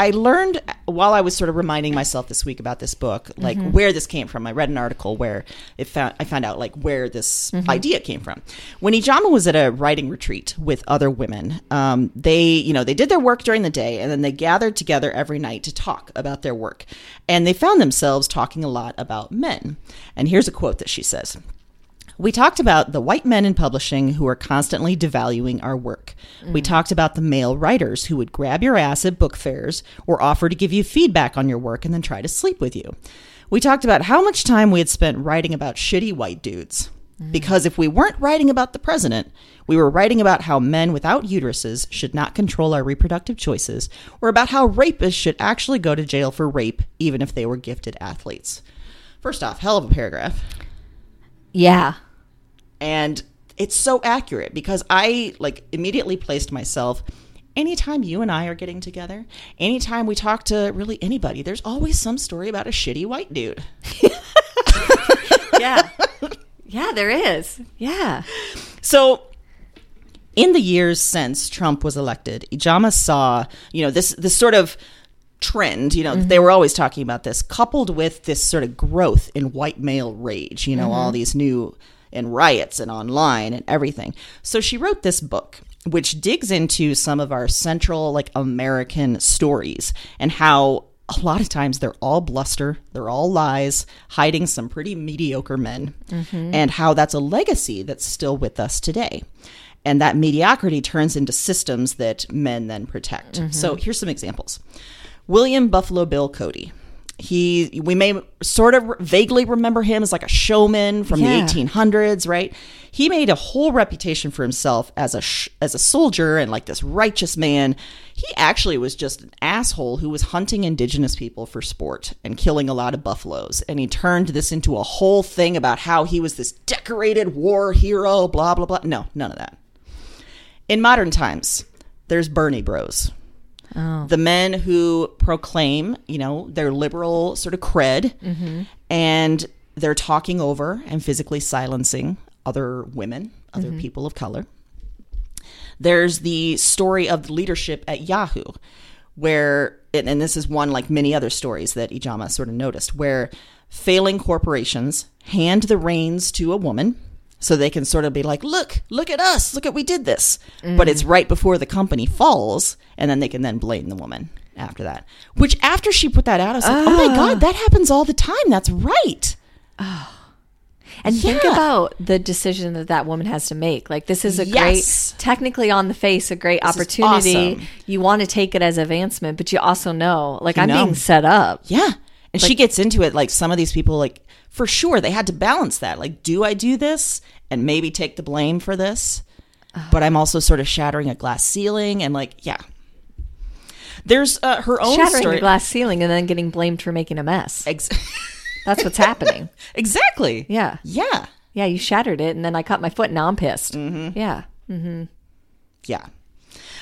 I learned while I was sort of reminding myself this week about this book, like where this came from. I read an article where it found I found out like where this idea came from. When Ijama was at a writing retreat with other women, um, they you know they did their work during the day and then they gathered together every night to talk about their work, and they found themselves talking a lot about men. And here's a quote that she says. We talked about the white men in publishing who are constantly devaluing our work. We mm. talked about the male writers who would grab your ass at book fairs or offer to give you feedback on your work and then try to sleep with you. We talked about how much time we had spent writing about shitty white dudes. Mm. Because if we weren't writing about the president, we were writing about how men without uteruses should not control our reproductive choices, or about how rapists should actually go to jail for rape, even if they were gifted athletes. First off, hell of a paragraph Yeah. And it's so accurate because i like immediately placed myself anytime you and i are getting together anytime we talk to really anybody there's always some story about a shitty white dude Yeah. yeah, there is. Yeah. so in the years since trump was elected ijama saw you know this this sort of trend you know mm-hmm. they were always talking about this coupled with this sort of growth in white male rage you know all mm-hmm. these new and riots and online and everything so she wrote this book which digs into some of our central like american stories and how a lot of times they're all bluster they're all lies hiding some pretty mediocre men mm-hmm. and how that's a legacy that's still with us today and that mediocrity turns into systems that men then protect. So mm-hmm. here's some examples. William Buffalo Bill Cody. He we may sort of vaguely remember him as like a showman from Yeah. the 1800s, right? He made a whole reputation for himself as a sh- as a soldier and like this righteous man. He actually was just an asshole who was hunting indigenous people for sport and killing a lot of buffaloes. And he turned this into a whole thing about how he was this decorated war hero, blah blah blah. No, none of that. In modern times, there's Bernie Bros. Oh. The men who proclaim, you know, their liberal sort of cred, mm-hmm. and they're talking over and physically silencing other women, other mm-hmm. people of color. There's the story of the leadership at Yahoo, where and, and this is one like many other stories that Ijama sort of noticed, where failing corporations hand the reins to a woman so they can sort of be like, look, look at us, look at we did this. But it's mm. right before the company falls, and then they can then blame the woman after that. Which after she put that out, I was like, oh my god, ah. that happens all the time. That's right. Oh. And think about the decision that that woman has to make. Like this is a Yes. great, technically on the face, a great is opportunity. awesome. You want to take it as advancement, but you also know, like You I'm know. being set up. Yeah. And she gets into it like some of these people like for sure they had to balance that. Like do I do this and maybe take the blame for this? But I'm also sort of shattering a glass ceiling and like yeah. There's uh, her own Shattering story. the glass ceiling and then getting blamed for making a mess. Ex- That's what's happening. exactly. Yeah. Yeah. Yeah, you shattered it and then I cut my foot and now I'm pissed. Mm-hmm. Yeah. Yeah.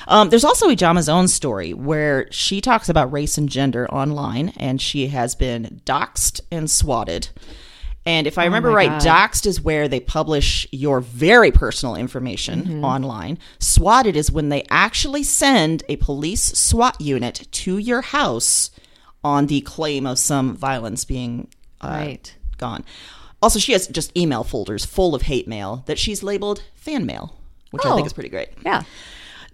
Um, there's also Ijama's own story where she talks about race and gender online, and she has been doxxed and swatted. And if I remember my right, God. doxxed is where they publish your very personal information online. Swatted is when they actually send a police SWAT unit to your house on the claim of some violence being uh, Right. gone. Also, she has just email folders full of hate mail that she's labeled fan mail, which I Oh. think is pretty great Yeah.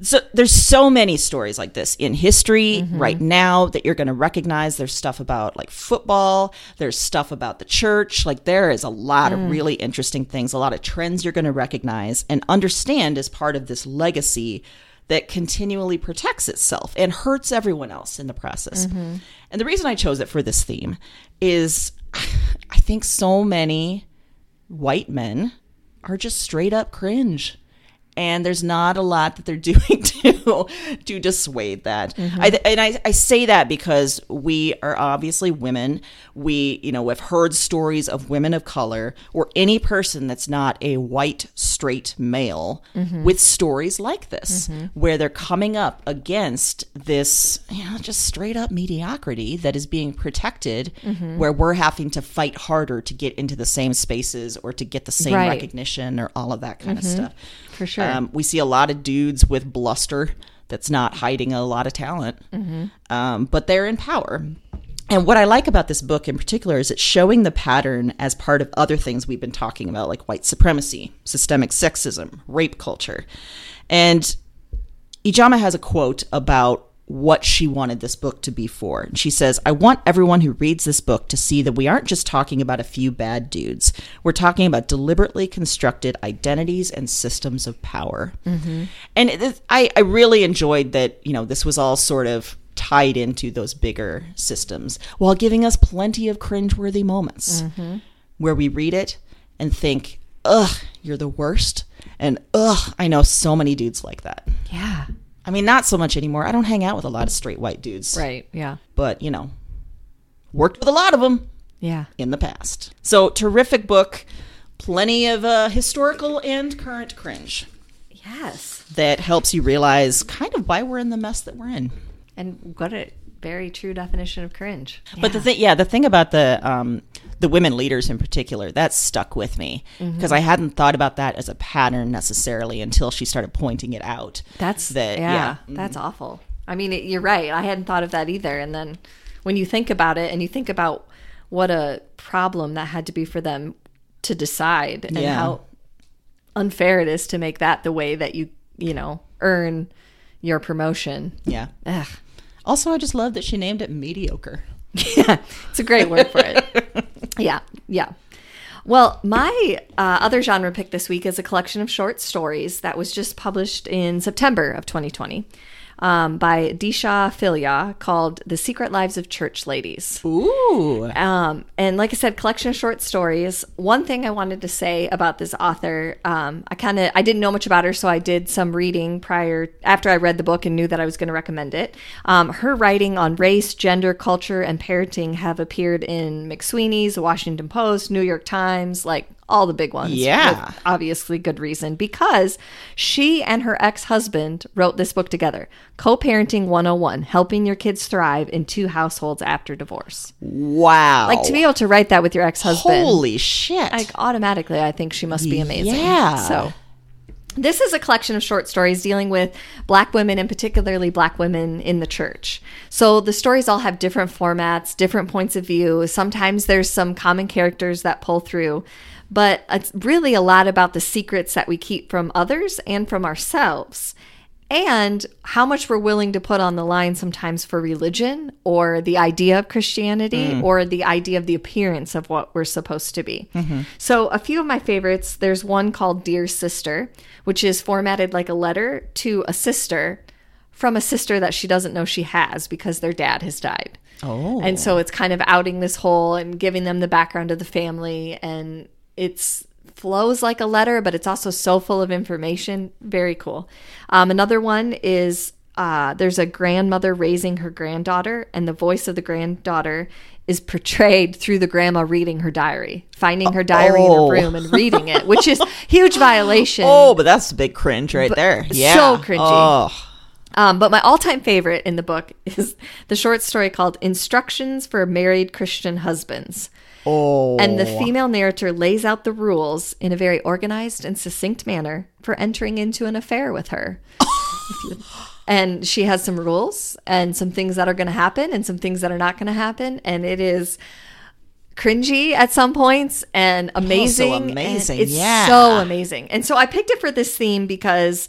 So there's so many stories like this in history Mm-hmm. right now that you're going to recognize there's stuff about like football there's stuff about the church like there is a lot Mm. of really interesting things a lot of trends you're going to recognize and understand as part of this legacy that continually protects itself and hurts everyone else in the process Mm-hmm. and the reason i chose it for this theme is i think so many white men are just straight up cringe and there's not a lot that they're doing to to dissuade that. Mm-hmm. I, and I, I say that because we are obviously women. We you know have heard stories of women of color or any person that's not a white straight male mm-hmm. with stories like this, mm-hmm. where they're coming up against this you know just straight up mediocrity that is being protected, where we're having to fight harder to get into the same spaces or to get the same Right. recognition or all of that kind of stuff. For sure. Um, we see a lot of dudes with bluster that's not hiding a lot of talent, um, but they're in power. And what I like about this book in particular is it's showing the pattern as part of other things we've been talking about, like white supremacy, systemic sexism, rape culture. And Ijama has a quote about what she wanted this book to be for. And she says, I want everyone who reads this book to see that we aren't just talking about a few bad dudes. We're talking about deliberately constructed identities and systems of power. Mm-hmm. And it, I, I really enjoyed that, you know, this was all sort of tied into those bigger systems while giving us plenty of cringeworthy moments mm-hmm. where we read it and think, ugh, you're the worst. And ugh, I know so many dudes like that. Yeah. I mean, not so much anymore. I don't hang out with a lot of straight white dudes. Right. Yeah. But, you know, worked with a lot of them Yeah. in the past. So, terrific book. Plenty of uh, historical and current cringe Yes. that helps you realize kind of why we're in the mess that we're in. And what a very true definition of cringe. But the thing, yeah, the thing about the um, the women leaders in particular, that stuck with me mm-hmm. because I hadn't thought about that as a pattern necessarily until she started pointing it out. That's that. yeah, Yeah, that's mm-hmm. awful. I mean, it, you're right. I hadn't thought of that either. And then when you think about it, and you think about what a problem that had to be for them to decide, and Yeah. how unfair it is to make that the way that you you know earn your promotion. yeah. Ugh. Also, I just love that she named it mediocre. Yeah, it's a great word for it. yeah, yeah. Well, my uh, other genre pick this week is a collection of short stories that was just published in September of 2020 um, by Disha Filia called The Secret Lives of Church Ladies. Ooh. Um, and like I said, collection of short stories. One thing I wanted to say about this author, um, I kind of I didn't know much about her, so I did some reading prior after I read the book and knew that I was going to recommend it. Um, her writing on race, gender, culture, and parenting have appeared in McSweeney's, Washington Post, New York Times, like all the big ones. Yeah. obviously good reason because she and her ex-husband wrote this book together co-parenting 101 helping your kids thrive in two households after divorce Wow. like to be able to write that with your ex-husband Holy shit. like automatically i think she must be amazing Yeah. so This is a collection of short stories dealing with black women and particularly black women in the church. So the stories all have different formats, different points of view. Sometimes there's some common characters that pull through, but it's really a lot about the secrets that we keep from others and from ourselves and how much we're willing to put on the line sometimes for religion or the idea of Christianity mm. or the idea of the appearance of what we're supposed to be. Mm-hmm. So, a few of my favorites there's one called Dear Sister, which is formatted like a letter to a sister from a sister that she doesn't know she has because their dad has died. Oh. And so it's kind of outing this whole and giving them the background of the family and it's flows like a letter, but it's also so full of information. Very cool. Um, another one is uh, there's a grandmother raising her granddaughter, and the voice of the granddaughter is portrayed through the grandma reading her diary, finding her diary Oh. in her room and reading it, which is huge violation. Oh, but that's a big cringe right there. Yeah. so cringy. Oh. Um, but my all-time favorite in the book is the short story called "Instructions for Married Christian Husbands." Oh. And the female narrator lays out the rules in a very organized and succinct manner for entering into an affair with her. And she has some rules and some things that are going to happen and some things that are not going to happen. And it is cringy at some points and oh, amazing. and amazing, It's yeah. so amazing. And so I picked it for this theme because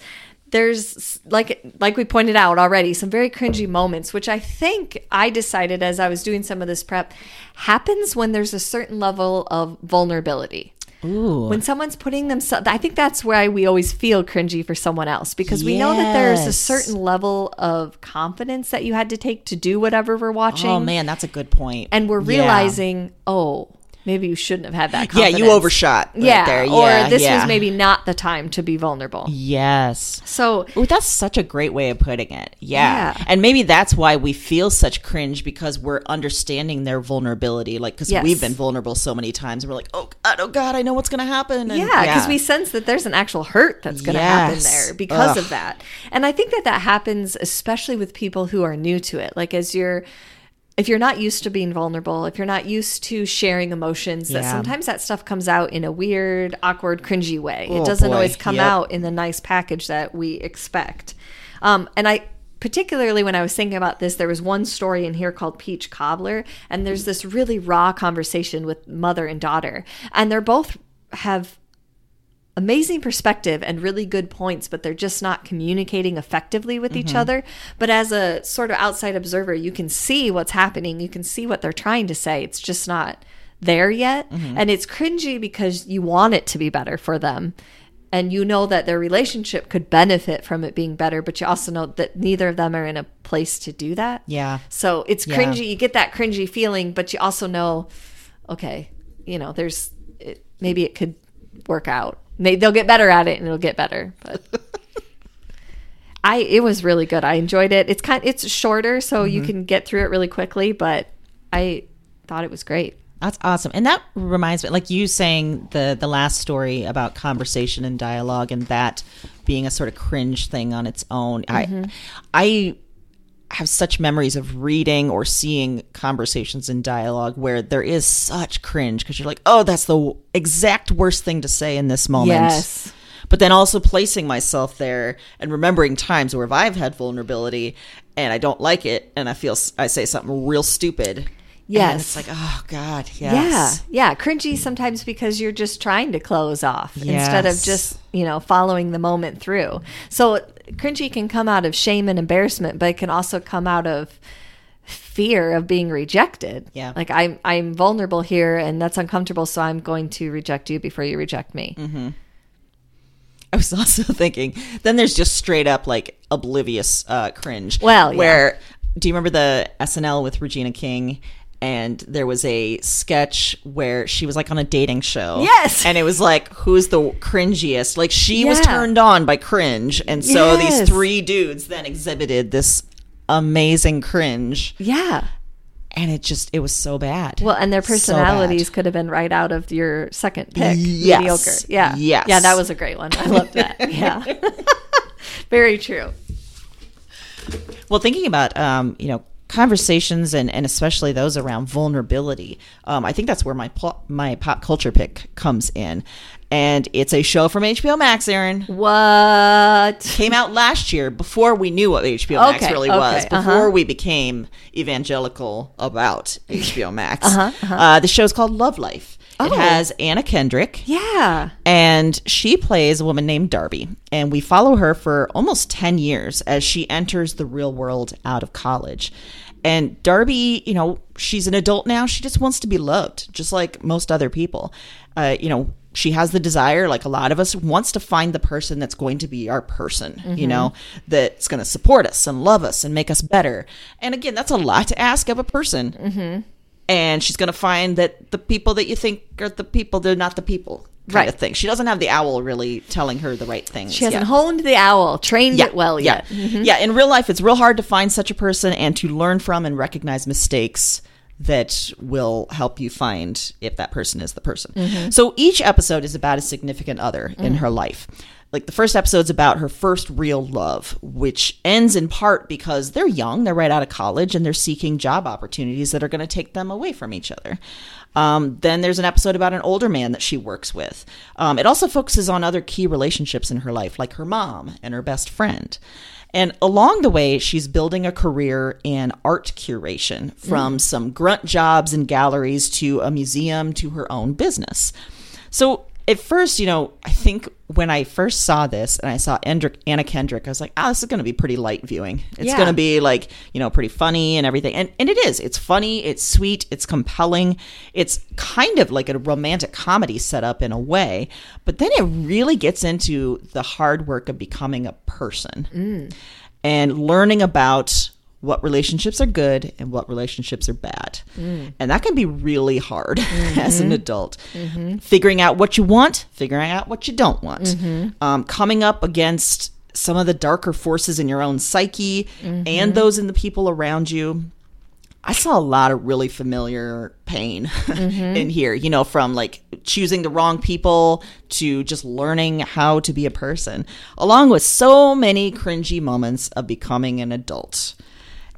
there's like like we pointed out already some very cringy moments which i think i decided as i was doing some of this prep happens when there's a certain level of vulnerability Ooh. when someone's putting themselves i think that's why we always feel cringy for someone else because we know that there's a certain level of confidence that you had to take to do whatever we're watching Oh man, that's a good and we're Yeah. realizing oh maybe you shouldn't have had that conversation. Yeah, you overshot. right yeah, there. or this yeah. was maybe not the time to be vulnerable Yes. so Oh, that's such a great way of putting it. Yeah. Yeah. And maybe that's why we feel such cringe because we're understanding their vulnerability. Like, because Yes. we've been vulnerable so many times. We're like, oh, God, oh, God, I know what's going to happen. And- Yeah, because we sense that there's an actual hurt that's going to happen there because Ugh. of that. And I think that that happens especially with people who are new to it. Like as you're if you're not used to being vulnerable, if you're not used to sharing emotions, that sometimes that stuff comes out in a weird, awkward, cringy way. Oh, it doesn't boy. always come Yep. out in the nice package that we expect. Um, and I particularly when I was thinking about this, there was one story in here called Peach Cobbler, and there's this really raw conversation with mother and daughter, and they're both have amazing perspective and really good points, but they're just not communicating effectively with each mm-hmm. other. But as a sort of outside observer, you can see what's happening. You can see what they're trying to say. It's just not there yet. Mm-hmm. And it's cringy because you want it to be better for them. And you know that their relationship could benefit from it being better, but you also know that neither of them are in a place to do that. Yeah. So it's Yeah. cringy. You get that cringy feeling, but you also know, okay, you know, there's it, maybe it could work out. They, they'll get better at it, and it'll get better. But I, it was really good. I enjoyed it. It's kind, it's shorter, so you Mm-hmm. can get through it really quickly. But I thought it was great. That's awesome. And that reminds me, like you saying the the last story about conversation and dialogue and that being a sort of cringe thing on its own. Mm-hmm. I I have such memories of reading or seeing conversations and dialogue where there is such cringe because you're like, oh, that's the exact worst thing to say in this moment. Yes. But then also placing myself there and remembering times where I've had vulnerability and I don't like it and I feel I say something real stupid. Yes. And it's like, oh God, yes. Yeah, yeah, cringy sometimes because you're just trying to close off instead of just you know following the moment through. So cringy can come out of shame and embarrassment, but it can also come out of fear of being rejected. Yeah. like I'm I'm vulnerable here, and that's uncomfortable, so I'm going to reject you before you reject me. Mm-hmm. I was also thinking, then there's just straight up like oblivious uh, cringe. Well, yeah. where do you remember the SNL with Regina King? And there was a sketch where she was like on a dating show. Yes. And it was like, who's the cringiest? Like she was turned on by cringe. And so Yes. these three dudes then exhibited this amazing cringe. Yeah. And it just, it was so bad. Well, and their So personalities could have been right out of your second pick. Yes. Mediocre. Yeah. Yes. Yeah, that was a great one. I love that. Yeah. Very true. Well, thinking about um, you know conversations and, and especially those around vulnerability, um, I think that's where my pl- my pop culture pick comes in, and it's a show from HBO Max, Aaron. What? Came out last year before we knew what HBO Max really okay, was, before uh-huh. we became evangelical about HBO Max. Uh, the is called Love Life. It Oh. has Anna Kendrick. Yeah. And she plays a woman named Darby. And we follow her for almost 10 years as she enters the real world out of college. And Darby, you know, she's an adult now. She just wants to be loved, just like most other people. Uh, you know, she has the desire, like a lot of us, wants to find the person that's going to be our person, you know, that's going to support us and love us and make us better. And again, that's a lot to ask of a person and she's going to find that the people that you think are the people they're not the people kind Right. of thing she doesn't have the owl really telling her the right things She hasn't yet. honed the owl, trained it well yeah. yet. Mm-hmm. yeah in real life it's real hard to find such a person and to learn from and recognize mistakes that will help you find if that person is the person Mm-hmm. so each episode is about a significant other in Mm. her life like the first episode's about her first real love which ends in part because they're young they're right out of college and they're seeking job opportunities that are going to take them away from each other um, then there's an episode about an older man that she works with. Um, it also focuses on other key relationships in her life, like her mom and her best friend. And along the way, she's building a career in art curation from some grunt jobs in galleries to a museum to her own business. So at first, you know, I think when I first saw this and I saw Endrick, Anna Kendrick, I was like, oh, this is going to be pretty light viewing. It's Yeah. going to be like, you know, pretty funny and everything. And, and it is. It's funny, it's sweet, it's compelling. It's kind of like a romantic comedy set up in a way. But then it really gets into the hard work of becoming a person mm. and learning about what relationships are good and what relationships are bad. Mm. And that can be really hard as an mm-hmm. adult. Mm-hmm. Figuring out what you want, figuring out what you don't want, mm-hmm. um, coming up against some of the darker forces in your own psyche and those in the people around you. I saw a lot of really familiar pain in here, you know, from like choosing the wrong people to just learning how to be a person, along with so many cringy moments of becoming an adult.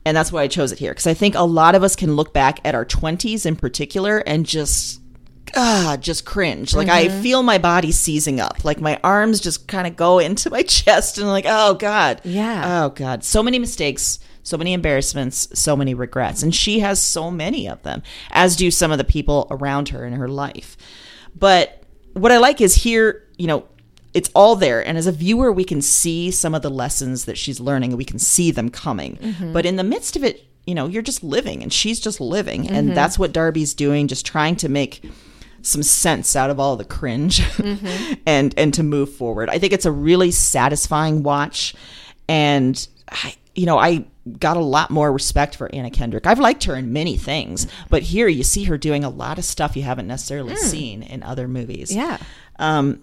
And that's why I chose it here because I think a lot of us can look back at our 20s in particular and just ah, just cringe. Like I feel my body seizing up. Like my arms just kind of go into my chest and like, oh God. Yeah. Oh God. So many mistakes, so many embarrassments, so many regrets. And she has so many of them, as do some of the people around her in her life. But what I like is here, you know, it's all there. And as a viewer, we can see some of the lessons that she's learning and we can see them coming. Mm-hmm. But in the midst of it, you know, you're just living and she's just living. And mm-hmm. that's what Darby's doing, just trying to make some sense out of all the cringe mm-hmm. and and to move forward. I think it's a really satisfying watch and I, you know, I got a lot more respect for Anna Kendrick. I've liked her in many things, but here you see her doing a lot of stuff you haven't necessarily hmm. seen in other movies. Yeah. Um,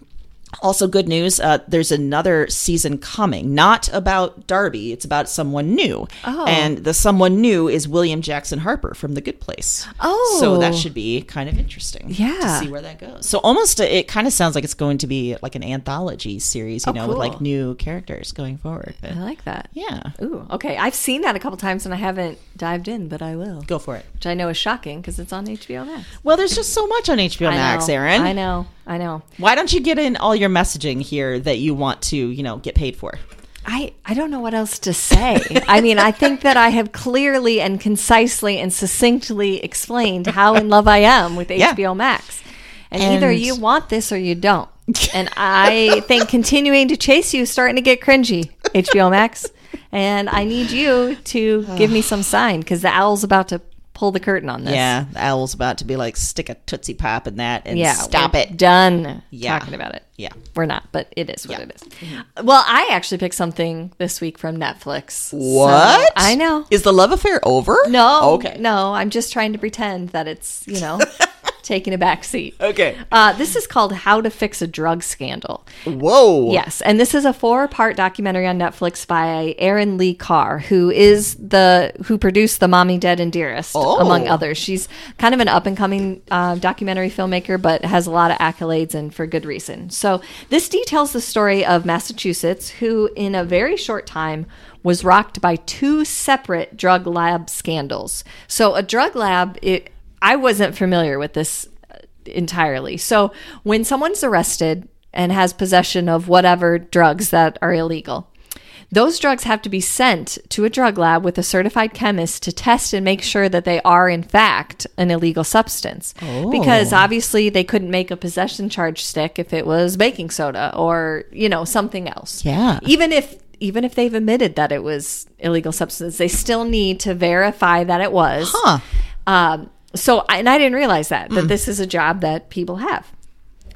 also, good news. Uh, there's another season coming, not about Darby. It's about someone new, Oh. and the someone new is William Jackson Harper from The Good Place. Oh. so that should be kind of interesting. Yeah. to see where that goes. So almost, uh, it kind of sounds like it's going to be like an anthology series, you Oh, know, with like new characters going forward. But I like that. yeah, Ooh, okay. I've seen that a couple times and I haven't dived in, but I will. go for it. Which I know is shocking because it's on HBO Max. Well, there's just so much on HBO Max, Aaron. I know. I know. Why don't you get in all your messaging here that you want to, you know, get paid for? I, I don't know what else to say. I mean, I think that I have clearly and concisely and succinctly explained how in love I am with Yeah. HBO Max. And, either you want this or you don't. And I think continuing to chase you is starting to get cringy, HBO Max. And I need you to give me some sign because the owl's about to pull the curtain on this. Yeah, the owl's about to be like, stick a Tootsie Pop in that and Yeah. stop we're it. Done Yeah. talking about it. Yeah. We're not, but it is what Yeah. it is. Mm-hmm. Well, I actually picked something this week from Netflix. So- What? I know. Is the love affair over? No. Okay. No, I'm just trying to pretend that it's, you know, taking a back seat. Okay. Uh, this is called How to Fix a Drug Scandal. Whoa. Yes, and this is a four-part documentary on Netflix by Aaron Lee Carr, who is the who produced The Mommy Dead and Dearest, Oh. among others. She's kind of an up-and-coming uh, documentary filmmaker, but has a lot of accolades and for good reason. So this details the story of Massachusetts, who in a very short time was rocked by two separate drug lab scandals. So a drug lab, it, I wasn't familiar with this entirely. So when someone's arrested and has possession of whatever drugs that are illegal, those drugs have to be sent to a drug lab with a certified chemist to test and make sure that they are, in fact, an illegal substance. Because obviously they couldn't make a possession charge stick if it was baking soda or, you know, something else. Yeah. Even if even if they've admitted that it was illegal substance, they still need to verify that it was. Huh. Um, so, and I didn't realize that that mm. this is a job that people have.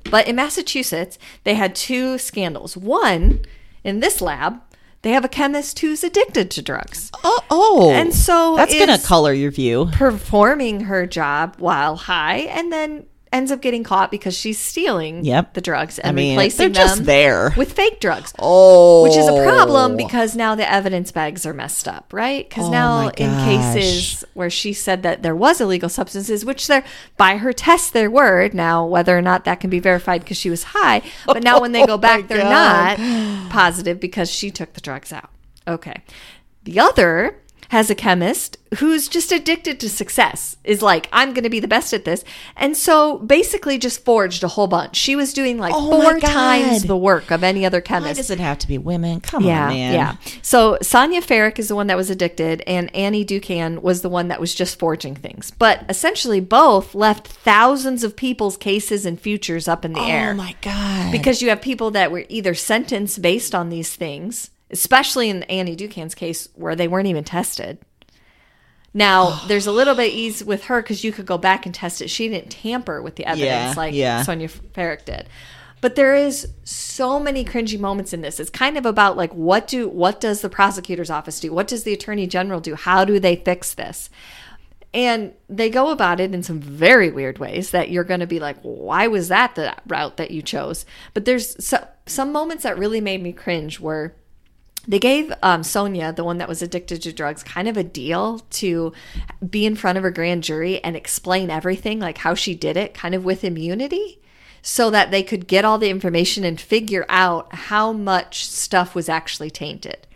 But in Massachusetts, they had two scandals. One, in this lab, they have a chemist who's addicted to drugs, Oh, oh. And so that's going to color your view. performing her job while high, and then ends up getting caught because she's stealing Yep. the drugs and I mean, replacing they're just them there. with fake drugs. Oh. Which is a problem oh. because now the evidence bags are messed up, right? Because Oh now in cases where she said that there was illegal substances, which there by her test there were, now whether or not that can be verified because she was high, but now when they oh go back, they're not positive because she took the drugs out. Okay. The other has a chemist who's just addicted to success, is like, I'm going to be the best at this. And so basically just forged a whole bunch. She was doing like Oh four times the work of any other chemist. Why does it have to be women? Come Yeah, on, man. yeah. So Sonia Farrick is the one that was addicted, and Annie Ducan was the one that was just forging things. But essentially, both left thousands of people's cases and futures up in the oh air Oh my god. because you have people that were either sentenced based on these things, especially in Annie Ducan's case where they weren't even tested. Now, there's a little bit ease with her because you could go back and test it. She didn't tamper with the evidence Yeah, like yeah. Sonia Farrick did. But there is so many cringy moments in this. It's kind of about like what do what does the prosecutor's office do? What does the attorney general do? How do they fix this? And they go about it in some very weird ways that you're going to be like, why was that the route that you chose? But there's so, some moments that really made me cringe where they gave um, Sonia, the one that was addicted to drugs, kind of a deal to be in front of a grand jury and explain everything, like how she did it, kind of with immunity, so that they could get all the information and figure out how much stuff was actually tainted.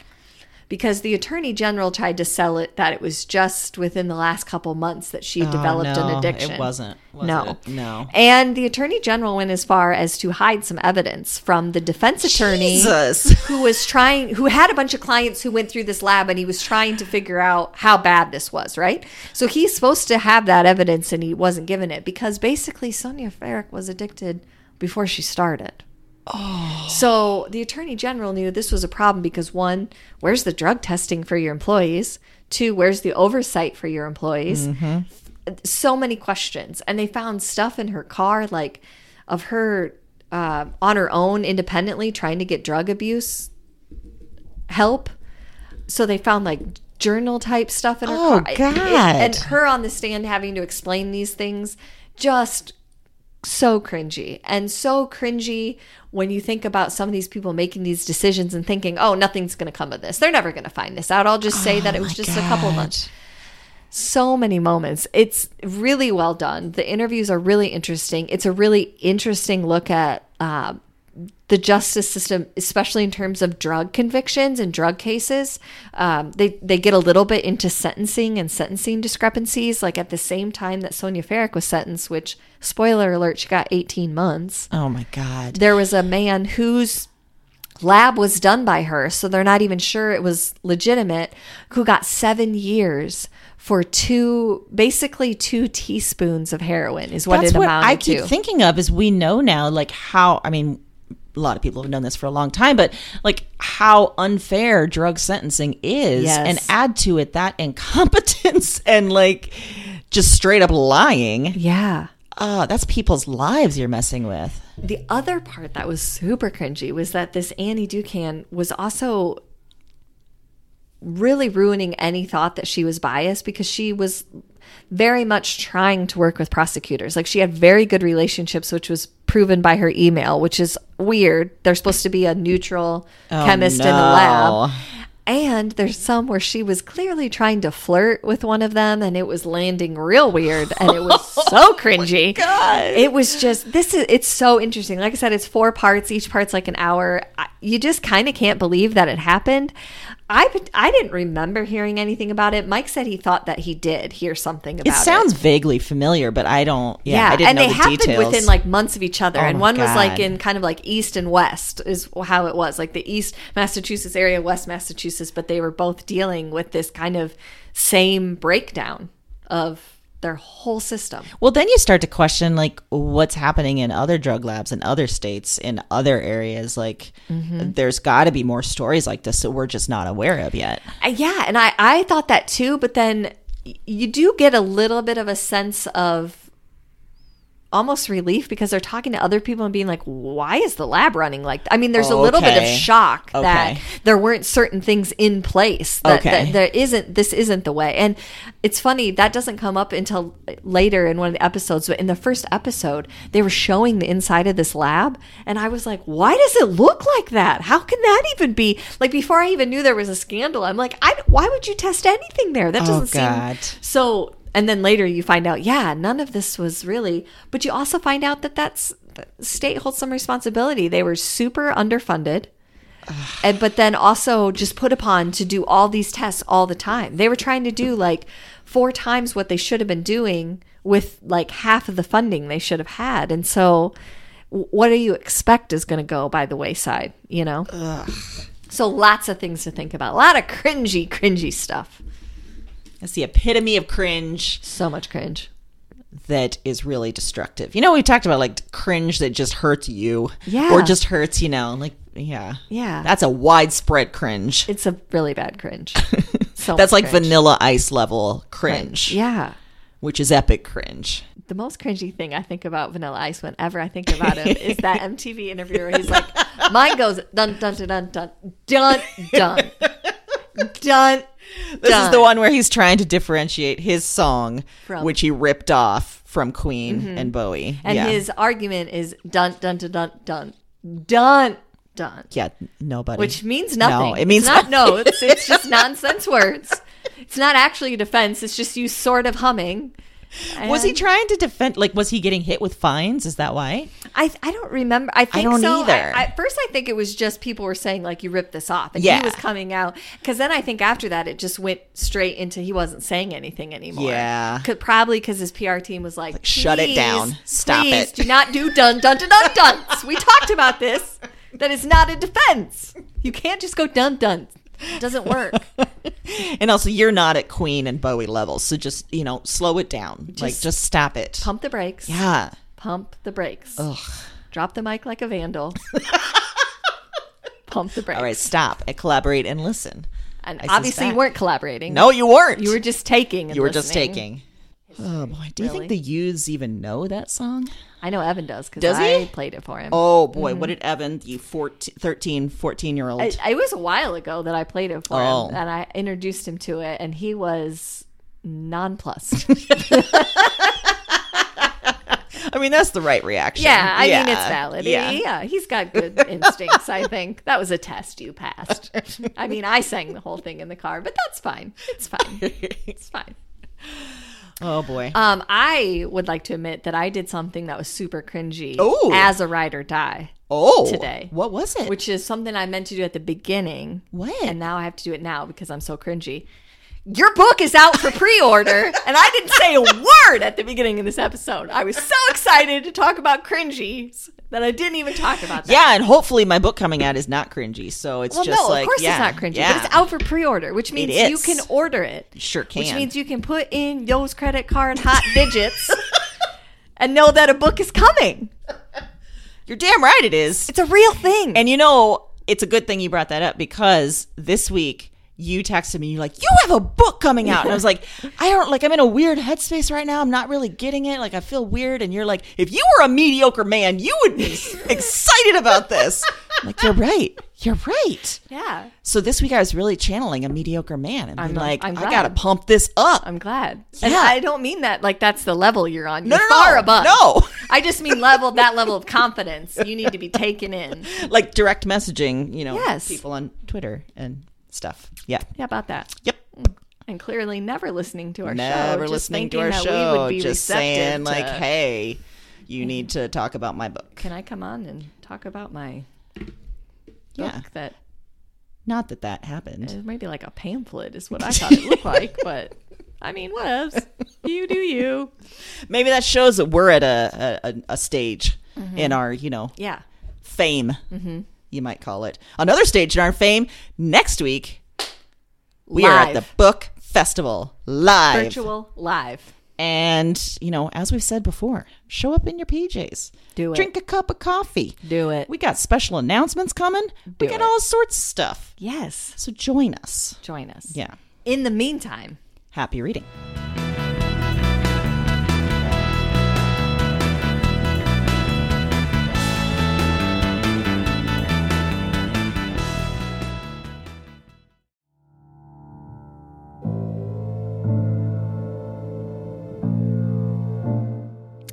Because the attorney general tried to sell it that it was just within the last couple months that she had developed Oh, no, an addiction. it wasn't, was no, it? No. And the attorney general went as far as to hide some evidence from the defense attorney Jesus. who was trying who had a bunch of clients who went through this lab and he was trying to figure out how bad this was right so he's supposed to have that evidence and he wasn't given it because basically sonia farrick was addicted before she started oh. so the attorney general knew this was a problem because one where's the drug testing for your employees? Two where's the oversight for your employees? So many questions. And they found stuff in her car like of her uh, on her own independently trying to get drug abuse help. So they found like journal type stuff in her Oh, car. It- it- and her on the stand having to explain these things just so cringy and so cringy when you think about some of these people making these decisions and thinking oh nothing's going to come of this they're never going to find this out i'll just say that it was Oh my just a couple God. months so many moments. It's really well done. The interviews are really interesting. It's a really interesting look at uh, the justice system, especially in terms of drug convictions and drug cases. Um, they they get a little bit into sentencing and sentencing discrepancies. Like at the same time that Sonia Farrick was sentenced, which spoiler alert, she got 18 months Oh my god. there was a man whose lab was done by her, so they're not even sure it was legitimate, who got seven years for two, basically two teaspoons of heroin, is what That's it what amounted I keep to. thinking of is we know now like how I mean a lot of people have known this for a long time, but like how unfair drug sentencing is, Yes. and add to it that incompetence and like just straight up lying. yeah. Uh, that's people's lives you're messing with. The other part that was super cringy was that this Annie Ducan was also really ruining any thought that she was biased because she was very much trying to work with prosecutors. Like she had very good relationships, which was proven by her email, which is weird. They're supposed to be a neutral oh, chemist in the lab. And there's some where she was clearly trying to flirt with one of them and it was landing real weird and it was so cringy. Oh, it was just this is it's so interesting. Like I said, it's four parts. Each part's like an hour. You just kind of can't believe that it happened. I I didn't remember hearing anything about it. Mike said he thought that he did hear something about It it. sounds vaguely familiar, but I don't. Yeah, I didn't and know they the happened details. within like months of each other, Oh and one was like in kind of like east and west is how it was, like the east Massachusetts area, west Massachusetts, but they were both dealing with this kind of same breakdown of their whole system. Well, then you start to question like what's happening in other drug labs in other states in other areas. Like, Mm-hmm. there's got to be more stories like this that we're just not aware of yet. Uh, yeah, and I I thought that too, but then y- you do get a little bit of a sense of almost relief because they're talking to other people and being like why is the lab running like i mean there's a little bit of Okay. shock that there weren't certain things in place that, Okay. that there isn't this isn't the way and it's funny that doesn't come up until later in one of the episodes but in the first episode they were showing the inside of this lab and i was like why does it look like that how can that even be like before i even knew there was a scandal i'm like I, why would you test anything there that Oh, doesn't God. seem so and then later you find out yeah none of this was really but you also find out that that's the state holds some responsibility. They were super underfunded. And but then also just put upon to do all these tests all the time. They were trying to do like four times what they should have been doing with like half of the funding they should have had. And so what do you expect is going to go by the wayside you know? So lots of things to think about. A lot of cringy cringy stuff It's the epitome of cringe so much cringe that is really destructive. You know, we talked about like cringe that just hurts you, Yeah. or just hurts. You know, like yeah, Yeah. That's a widespread cringe. It's a really bad cringe. So That's like cringe. vanilla ice level cringe, Yeah. which is epic cringe. The most cringy thing I think about Vanilla Ice whenever I think about him is that MTV interview where he's like, mine goes dun dun dun dun dun dun dun dun. This is the one where he's trying to differentiate his song, From- which he ripped off from Queen mm-hmm. and Bowie. And yeah. his argument is dun dun dun dun dun dun dun, yeah, nobody. which means nothing. No, it means it's not nothing. notes. It's just nonsense words. It's not actually a defense. It's just you sort of humming. was he trying to defend? Like, was he getting hit with fines? Is that why? I, I don't remember. I think don't so. either. I, at first, I think it was just people were saying like you ripped this off, and Yeah. he was coming out. Because then I think after that, it just went straight into he wasn't saying anything anymore. Yeah. Could, probably because his PR team was like, shut it down. Stop please it." Do not do dun dun dun dun duns. we talked about this. That is not a defense. You can't just go dun dun. It doesn't work. And also, you're not at Queen and Bowie levels, so just you know, slow it down. like, Just just stop it. Pump the brakes. Yeah. Pump the brakes. Ugh. Drop the mic like a vandal. Pump the brakes. All right, stop. I collaborate and listen. And I obviously, you weren't collaborating. No, you weren't. You were just taking. And You were just taking. Oh boy, do you Really? think the youths even know that song? I know Evan does because I he? played it for him. Oh boy, mm-hmm. what did Evan, the 14, 13, 14 year old? I, it was a while ago that I played it for Oh. him, and I introduced him to it, and he was nonplussed. I mean, that's the right reaction. yeah, I mean it's valid. Yeah. Yeah. he's got good instincts. I think that was a test you passed. I mean, I sang the whole thing in the car, but that's fine. It's fine. It's fine. Oh boy. Um, I would like to admit that I did something that was super cringy Ooh. as a ride or die. oh, today. What was it? which is something I meant to do at the beginning. When? And now I have to do it now because I'm so cringy. Your book is out for pre-order, and I didn't say a word at the beginning of this episode. I was so excited to talk about cringies that I didn't even talk about that. yeah, and hopefully my book coming out is not cringy. So it's Well, just no, like of course yeah, it's not cringy, Yeah, but it's out for pre-order, which means you can order it. Sure can. Which means you can put in those credit card hot digits and know that a book is coming. You're damn right it is. It's a real thing. And you know, it's a good thing you brought that up because this week you texted me, you're like, you have a book coming out. And I was like, I don't like I'm in a weird headspace right now. I'm not really getting it. Like I feel weird. And you're like, if you were a mediocre man, you would be excited about this. I'm like, you're right. You're right. yeah. So this week I was really channeling a mediocre man and I'm- like, I'm I gotta pump this up. I'm glad. And Yeah. I don't mean that like that's the level you're on. No, You're no, no. far above. No. I just mean level that level of confidence you need to be taken in. like direct messaging, you know, Yes. people on Twitter and stuff. Yeah. Yeah, about that. Yep. And clearly never listening to our show. Never listening to our show. Just saying, like, hey, you mm. need to talk about my book. Can I come on and talk about my book Yeah. that Not that that happened. It might be like a pamphlet, is what I thought it looked like. But I mean, what else? You do you. Maybe that shows that we're at a a, a stage mm-hmm. in our you know Yeah. fame. Mm-hmm. You might call it another stage in our fame. Next week, we are at the book festival live. Virtual live. And, you know, as we've said before, show up in your PJs. Do it. Drink a cup of coffee. Do it. We got special announcements coming. we got it. all sorts of stuff. Yes. So join us. Join us. Yeah. In the meantime, Happy reading.